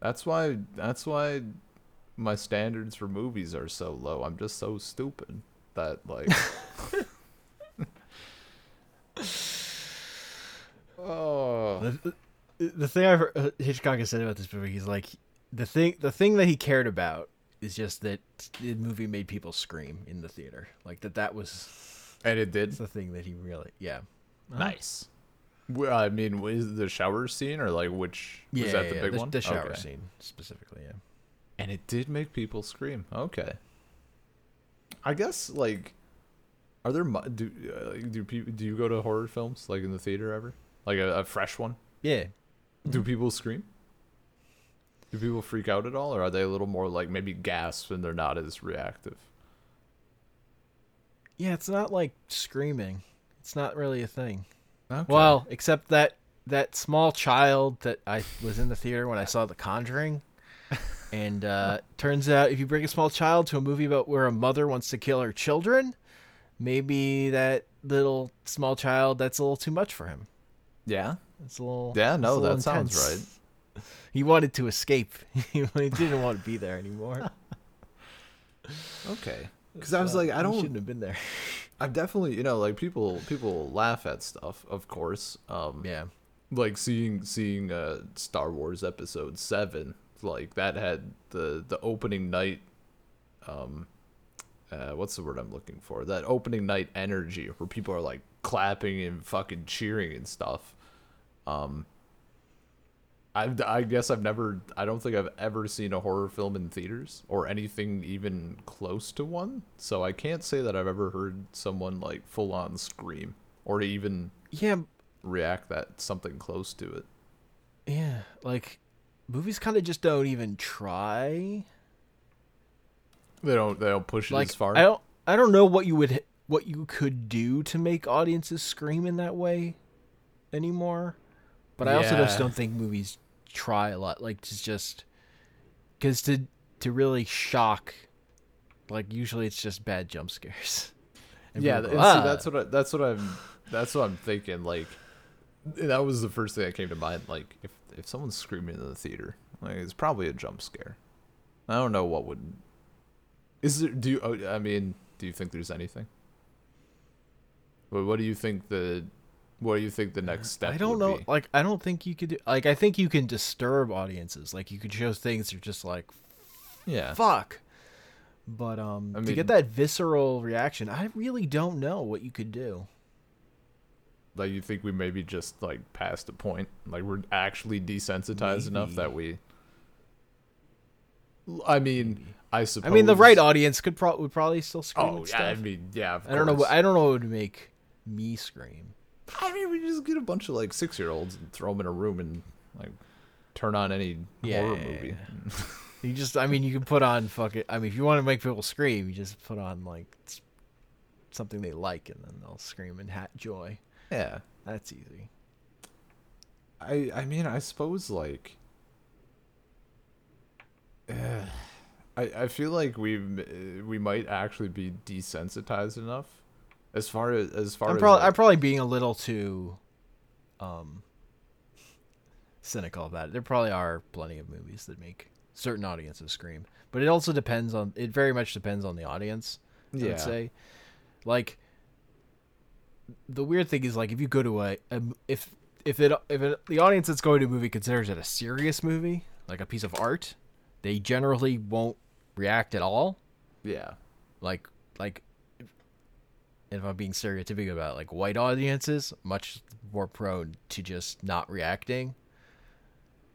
That's why that's why my standards for movies are so low. I'm just so stupid that like [LAUGHS] [LAUGHS] Oh. The, the, the thing I've heard, uh, Hitchcock has said about this movie, he's like the thing the thing that he cared about is just that the movie made people scream in the theater, like that. That was And it did. the thing that he really, yeah. Nice. Well, I mean, was the shower scene or like which was yeah, that the yeah, big the, one? The shower Okay. scene specifically, yeah. And it did make people scream. Okay. I guess like, are there do uh, like, do people do you go to horror films like in the theater ever? Like a, a fresh one? Yeah, Do people scream? Do people freak out at all, or are they a little more like maybe gasp and they're not as reactive? yeah. It's not like screaming. It's not really a thing. Okay. Well, except that that small child that I was in the theater when I saw The Conjuring. [LAUGHS] And uh, turns out, if you bring a small child to a movie about where a mother wants to kill her children, maybe that little small child that's a little too much for him. Yeah, It's a little yeah, no, little that sounds right. [LAUGHS] He wanted to escape. [LAUGHS] he didn't want to be there anymore. [LAUGHS] Okay, because I was like, I don't, shouldn't have been there. I've definitely, you know, like people, people laugh at stuff, of course. Um, Yeah. like seeing seeing uh Star Wars episode 7 like that had the the opening night um uh what's the word I'm looking for that opening night energy where people are like clapping and fucking cheering and stuff um I I guess I've never I don't think I've ever seen a horror film in theaters or anything even close to one so I can't say that I've ever heard someone like full on scream or even Yeah. react that something close to it Yeah. Like, movies kind of just don't even try. They don't. They don't push it like as far. I don't I don't know what you would what you could do to make audiences scream in that way anymore. But I also just don't think movies try a lot. Like to just because to to really shock, like usually it's just bad jump scares. [LAUGHS] And yeah, and go, see, "Ah." that's what I, that's what I'm that's what I'm thinking. Like that was the first thing that came to mind. Like if if someone's screaming in the theater, like it's probably a jump scare. I don't know what would. Is there? Do you? oh, I mean, do you think there's anything? But what do you think the? What do you think the next step? I don't know. be? Like I don't think you could do, like I think you can disturb audiences. Like you could show things that are just like Yeah. fuck. But um I to get that visceral reaction, I really don't know what you could do. Like you think we maybe just like past a point, like we're actually desensitized enough that we. I mean, I suppose. I mean, the right audience could pro- would probably still scream. Oh yeah, I mean, yeah. I don't know. I don't know what would make me scream. I mean, we just get a bunch of like six year olds and throw them in a room and like turn on any Yeah, horror yeah, movie. [LAUGHS] You just, I mean, you can put on fucking. I mean, if you want to make people scream, you just put on like something they like, and then they'll scream in hat joy. Yeah. That's easy. I I mean, I suppose like. [SIGHS] I I feel like we eh, we might actually be desensitized enough, as far as as far I'm as probably, like- I'm probably being a little too, um, cynical about it. There probably are plenty of movies that make certain audiences scream, but it also depends on. It very much depends on the audience. I Yeah. would say, like, the weird thing is like if you go to a if if it if it, the audience that's going to a movie considers it a serious movie, like a piece of art, they generally won't react at all yeah. like like if, I'm being stereotypical about it, like white audiences much more prone to just not reacting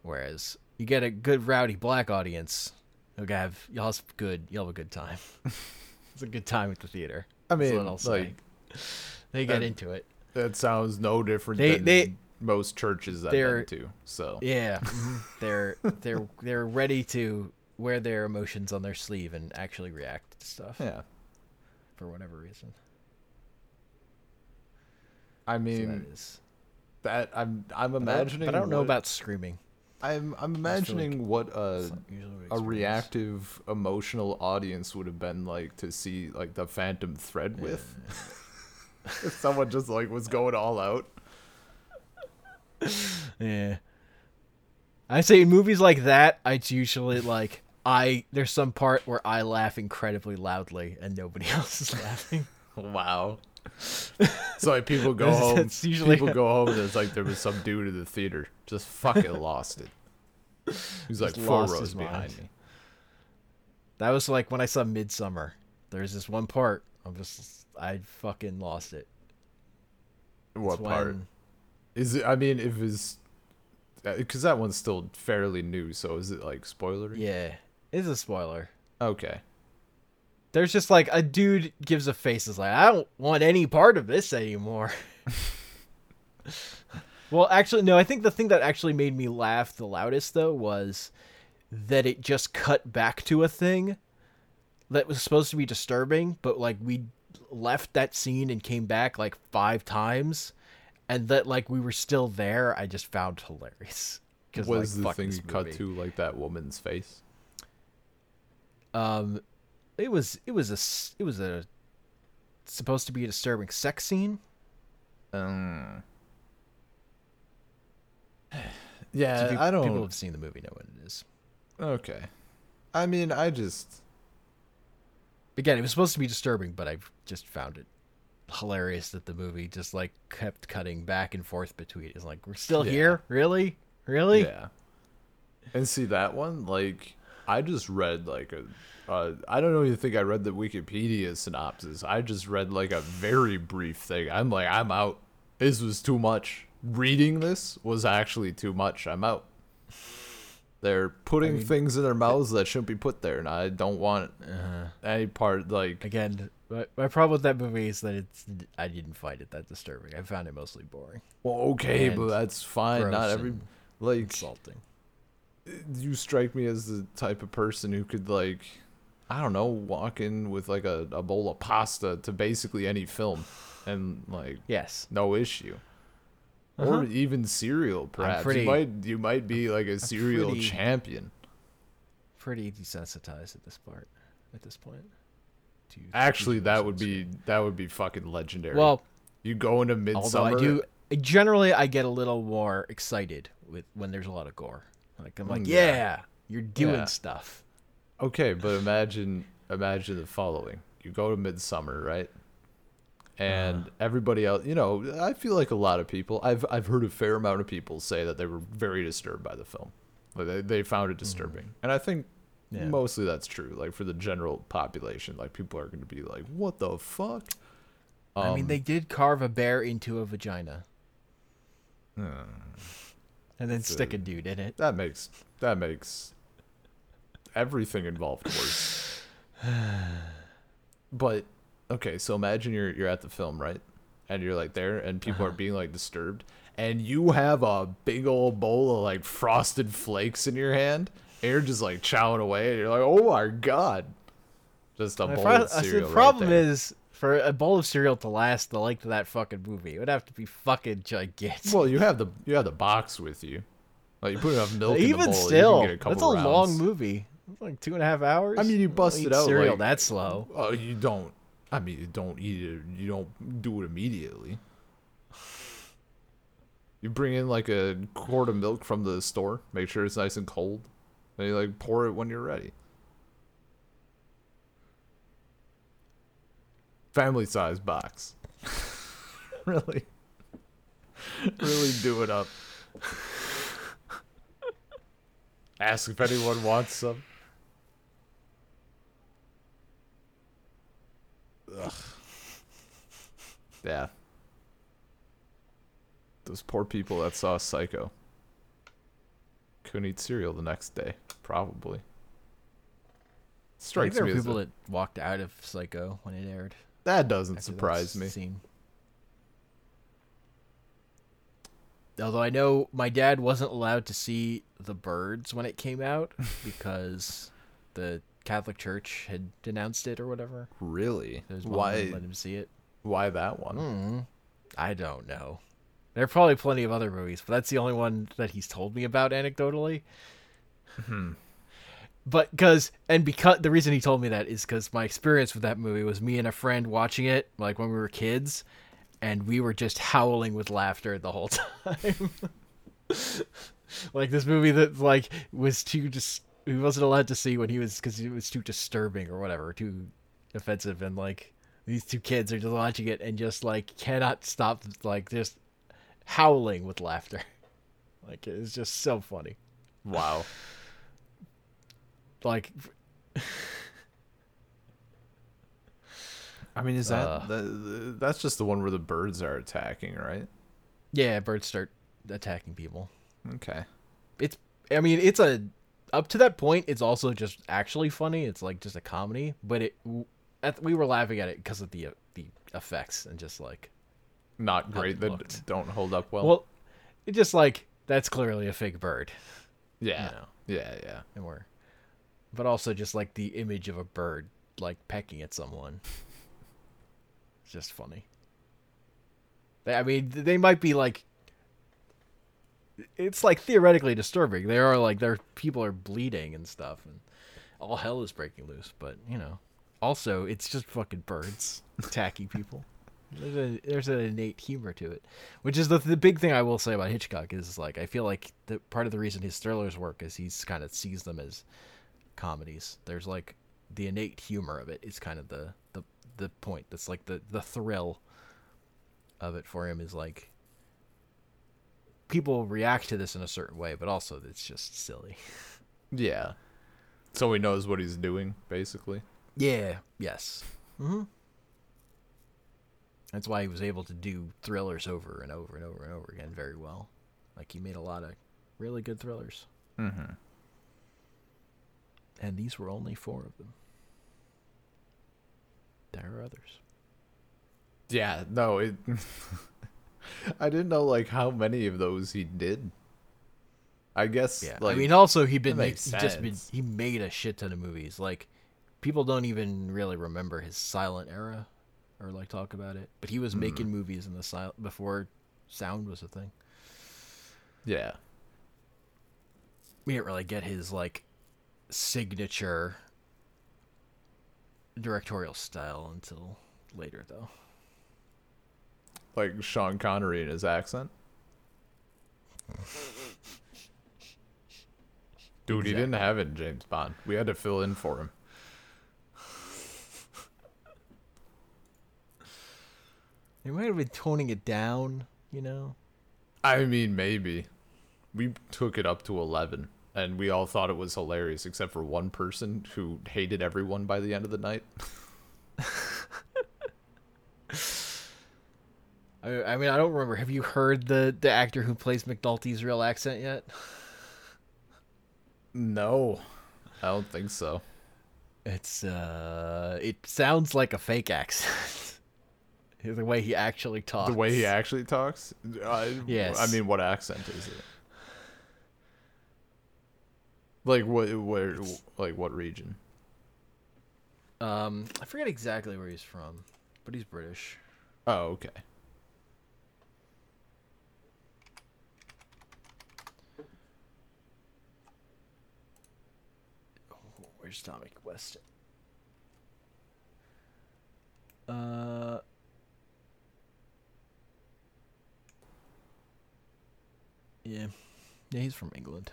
whereas you get a good rowdy black audience. You'll have y'all have good. You'll have a good time. [LAUGHS] it's a good time at the theater. I mean, what I'll say. like They get that- into it. that sounds no different They- than they- most churches I've been to. So Yeah, [LAUGHS] mhm. they're they're they're ready to wear their emotions on their sleeve and actually react to stuff yeah, for whatever reason. I So mean that is. that I'm I'm But I- imagining. but I don't know what- about screaming. I'm I'm feel like imagining what a It's not usually what I a reactive emotional audience would have been like to see like the Phantom Thread with. [LAUGHS] if someone just like was going all out. Yeah. I say in movies like that, it's usually like I there's some part where I laugh incredibly loudly and nobody [LAUGHS] else is laughing. Wow. So like people go home. that's usually- people go home and it's like there was some dude in the theater just fucking lost it. He's like four rows behind me. That was like when I saw Midsommar. There's this one part. I'm just I fucking lost it. What It's part when- is it? I mean, if it's uh, because that one's still fairly new. So is it like spoilery? Yeah, it's a spoiler. Okay. There's just like a dude gives a face is like I don't want any part of this anymore. [LAUGHS] well, actually, no. I think the thing that actually made me laugh the loudest though was that it just cut back to a thing that was supposed to be disturbing, but like we left that scene and came back like five times, and that like we were still there. I just found hilarious. Was like, the thing cut to like that woman's face? Um, it was it was a it was a supposed to be a disturbing sex scene. Um. [SIGHS] Yeah, peop- I don't. People have seen the movie know what it is. Okay. I mean, I just. Again, it was supposed to be disturbing, but I just found it hilarious that the movie just like kept cutting back and forth between. It's like we're still Yeah. here, really, really. Yeah. And see that one, like, I just read like a. Uh, I don't even think I read the Wikipedia synopsis. I just read like a very brief thing. I'm like, I'm out. This was too much. Reading this was actually too much. I'm out. They're putting mean, things in their mouths that shouldn't be put there, and I don't want Uh, any part like again, my, my problem with that movie is that it's I didn't find it that disturbing. I found it mostly boring, Well, okay, but that's fine. Not every like insulting. You strike me as the type of person who could like I don't know, walk in with like a, a bowl of pasta to basically any film and like Yes, no issue. Uh-huh. Or even cereal, perhaps. pretty- you might you might be like a cereal pretty- champion. pretty desensitized at this part, at this point. Actually, that would be that would be fucking legendary. well. you go into Although Midsommar. I do generally, I get a little more excited with when there's a lot of gore. Like I'm like, Mm, yeah, yeah. you're doing Yeah. stuff. Okay, but imagine imagine the following. You go to Midsommar, right? And everybody else, you know, I feel like a lot of people. I've I've heard a fair amount of people say that they were very disturbed by the film. Like they they found it disturbing, and I think Yeah. mostly that's true. Like for the general population, like people are going to be like, "What the fuck?" I mean, Um, they did carve a bear into a vagina uh, and then It's stick a- a dude in it. that makes that makes everything involved worse. [SIGHS] but okay, so imagine you're you're at the film, right? And you're like there and people are Uh-huh. being like disturbed and you have a big old bowl of like frosted flakes in your hand and you're just like chowing away and you're like, "Oh my god." Just a bowl of I said, cereal the right problem is for a bowl of cereal to last the length of that fucking movie, it would have to be fucking gigantic. Well, you have the you have the box with you. Like you put enough milk in the Even bowl, still, get a couple that's a rounds. long movie. It's like two and a half hours. I mean, you bust it out, cereal like- that slow. Oh, you don't. I mean, you don't eat it. You don't do it immediately. You bring in like a quart of milk from the store. Make sure it's nice and cold. Then you like pour it when you're ready. Family size box. [LAUGHS] really, really do it up. Ask if anyone wants some. Ugh. Yeah. Those poor people that saw Psycho. couldn't eat cereal the next day. Probably. I think there me were people a- that walked out of Psycho when it aired. That doesn't surprise me. Scene. Although I know my dad wasn't allowed to see the birds when it came out [LAUGHS] because the Catholic Church had denounced it or whatever. Really? So his mom Why? let him see it. Why that one? Mm, I don't know. There are probably plenty of other movies, but that's the only one that he's told me about anecdotally. Hmm. But because and because the reason he told me that is because my experience with that movie was me and a friend watching it like when we were kids, and we were just howling with laughter the whole [LAUGHS] time. [LAUGHS] like this movie that like was too just he wasn't allowed to see when he was because it was too disturbing or whatever, too offensive, and like these two kids are just watching it and just like cannot stop like just howling with laughter. [LAUGHS] Like it's just so funny. Wow. Like I mean, is that Uh. the, that's just the one where the birds are attacking, right? yeah, birds start attacking people. Okay. It's I mean it's a up to that point it's also just actually funny. It's like just a comedy, but it at, we were laughing at it because of the uh, the effects and just like Not great. That looked. don't hold up well. well, it just like that's clearly a fake bird. yeah. You know, Yeah. Yeah. and we're but also just like the image of a bird like pecking at someone. [LAUGHS] It's just funny. I mean, they might be like it's like theoretically disturbing. They are like their people are bleeding and stuff and all hell is breaking loose, but you know, also it's just fucking birds [LAUGHS] attacking people. There's a there's an innate humor to it, which is the the big thing I will say about Hitchcock is like I feel like the part of the reason his thrillers work is he's kind of sees them as comedies. There's like the innate humor of it is kind of the the the point. That's like the the thrill of it for him is like people react to this in a certain way, but also it's just silly. Yeah. So he knows what he's doing, basically. Yeah. Yes. Mm-hmm. That's why he was able to do thrillers over and over and over and over again very well. Like he made a lot of really good thrillers, Mm-hmm. And these were only four of them. There are others. Yeah. No. It. [LAUGHS] I didn't know like how many of those he did. I guess. Yeah, Like, I mean, also he'd been that he just been he made a shit ton of movies. Like people don't even really remember his silent era, or like talk about it. But he was hmm. making movies in the silent before sound was a thing. yeah. We didn't really get his like signature directorial style until later, though. Like Sean Connery and his accent. Dude, he didn't have it in James Bond. We had to fill in for him. They might have been toning it down, you know. I mean, maybe. We took it up to 11, and we all thought it was hilarious, except for one person who hated everyone by the end of the night. [LAUGHS] I, I mean, I don't remember. Have you heard the the actor who plays McNulty's real accent yet? No. I don't think so. It's uh, it sounds like a fake accent. [LAUGHS] the way he actually talks. The way he actually talks? I, Yes. I mean, what accent is it? Like what? Where? Like what region? Um, I forget exactly where he's from, but he's British. Oh, okay. Where's Tommy West? Uh. Yeah, yeah, he's from England.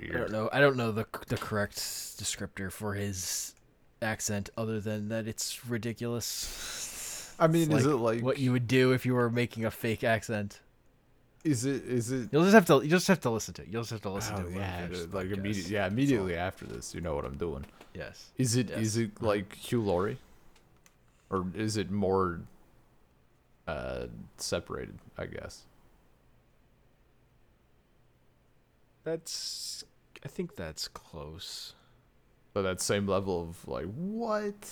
I don't know. I don't know the the correct descriptor for his accent, other than that it's ridiculous. I mean, It's is it like what you would do if you were making a fake accent? Is it? Is it? You'll just have to. You just have to listen to it. You'll just have to listen Oh, to it. yeah, finish like immediately. Yeah, immediately after this, you know what I'm doing. Yes. Is it? Is Yes. it [LAUGHS] like Hugh Laurie, or is it more uh separated? I guess. That's. I think that's close. But that same level of like what?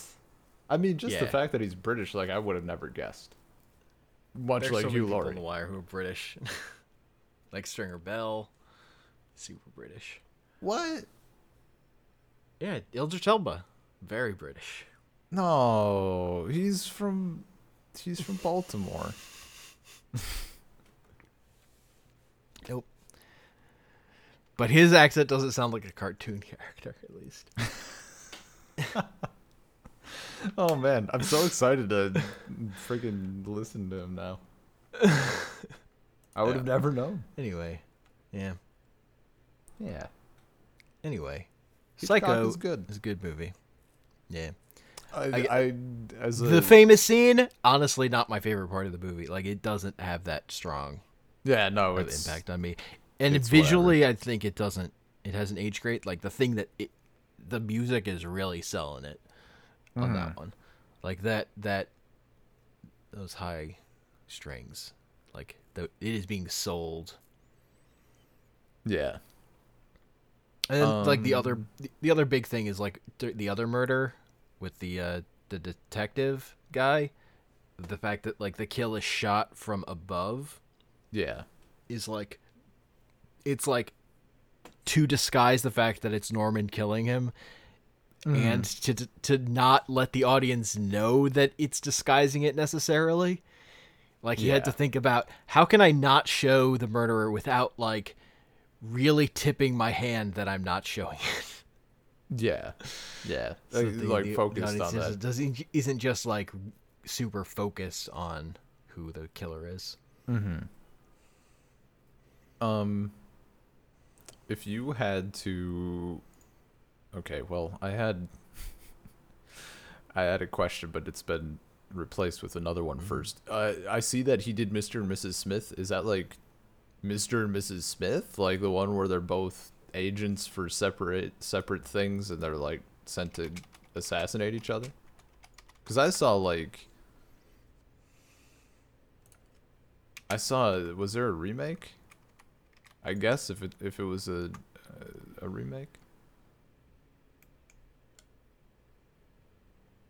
I mean, just the fact that he's British, like I would have never guessed. Much There's like so Hugh people Laurie. on the wire who are British, [LAUGHS] like Stringer Bell, super British. What? Yeah, Idris Elba, very British. No, he's from he's from Baltimore. [LAUGHS] But his accent doesn't sound like a cartoon [LAUGHS] character, at least. [LAUGHS] Oh man, I'm so excited to freaking listen to him now. I would have never known. Anyway, yeah. Yeah. Anyway, Hitchcock Psycho is good. is a good movie. Yeah. I, I- I, as a, The famous scene, honestly, not my favorite part of the movie. Like, it doesn't have that strong yeah no it's impact on me. And it's visually, I think it doesn't. It hasn't aged great. Like the thing that it, the music is really selling it on that Mm-hmm. one. Like that that those high strings, like the it is being sold. yeah And then, like the other Um, the, the other big thing is like th- the other murder with the uh the detective guy. The fact that like the kill is shot from above yeah is like it's like to disguise the fact that it's Norman killing him and to to not let the audience know that it's disguising it necessarily. Like he had to think about how can I not show the murderer without like really tipping my hand that I'm not showing it. yeah [LAUGHS] yeah So like, the- like the focused on that Doesn't isn't just like super focused on who the killer is. um if you had to okay well i had i had a question but it's been replaced with another one first. Uh, i see that he did mr and mrs smith. Is that like mr and mrs smith? Like the one where they're both agents for separate separate things and they're like sent to assassinate each other? Because i saw like i saw was there a remake I guess if it if it was a a remake.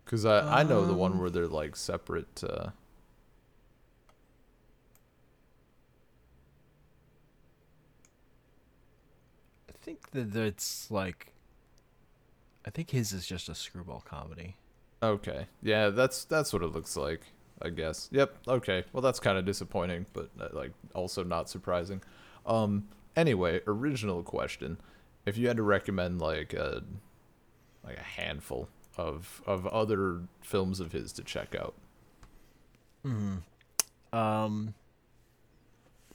Cause I I know the one Um. where they're like separate. Uh, I think that it's like I think his is just a screwball comedy. okay, yeah, that's that's what it looks like. I guess. Yep. Okay. Well, that's kind of disappointing, but uh, like also not surprising. Um. Anyway, original question: If you had to recommend like a like a handful of of other films of his to check out, Um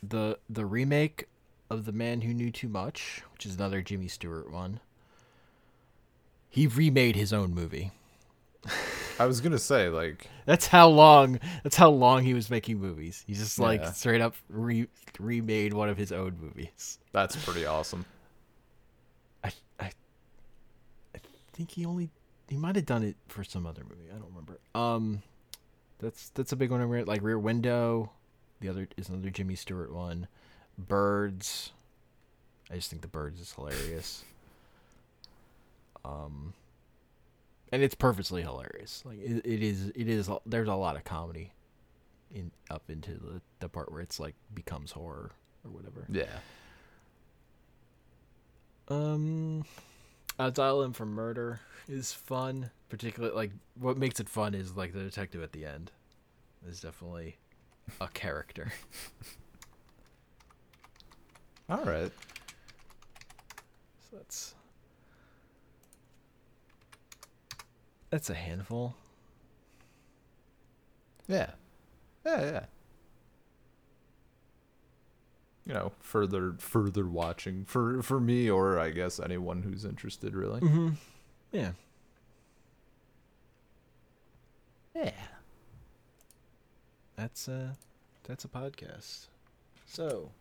the the remake of The Man Who Knew Too Much, which is another Jimmy Stewart one. He remade his own movie. [LAUGHS] I was gonna say like That's how long that's how long he was making movies. He just like Yeah. straight up re- remade one of his own movies. that's pretty awesome. I I I think he only he might have done it for some other movie. I don't remember. Um, that's that's a big one. I like Rear Window. The other is another Jimmy Stewart one. Birds. I just think the Birds is hilarious. Um, and it's purposely hilarious. Like it, it is. It is. There's a lot of comedy in up into the the part where it's like becomes horror or whatever. Yeah. Um, Dial M for Murder is fun. Particularly, like what makes it fun is like the detective at the end is definitely a character. [LAUGHS] All right. so that's that's a handful. Yeah. Yeah, yeah. You know, further further watching for for me or I guess anyone who's interested really. Mm-hmm. Yeah. Yeah. That's a that's a podcast. So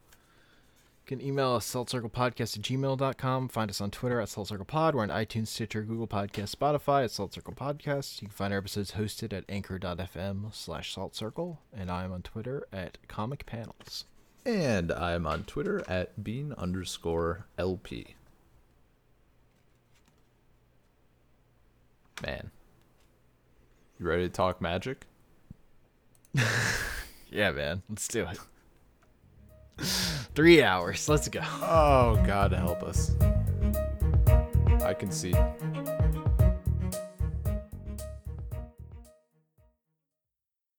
can email us, saltcirclepodcast at gmail.com. Find us on Twitter at saltcirclepod. We're on iTunes, Stitcher, Google Podcast, Spotify at Salt Circle Podcast. You can find our episodes hosted at anchor.fm slash saltcircle. And I'm on Twitter at Comic Panels. And I'm on Twitter at bean underscore LP. Man. You ready to talk magic? [LAUGHS] yeah, man. Let's do it. [LAUGHS] Three hours. Let's go. Oh, God help us. I can see.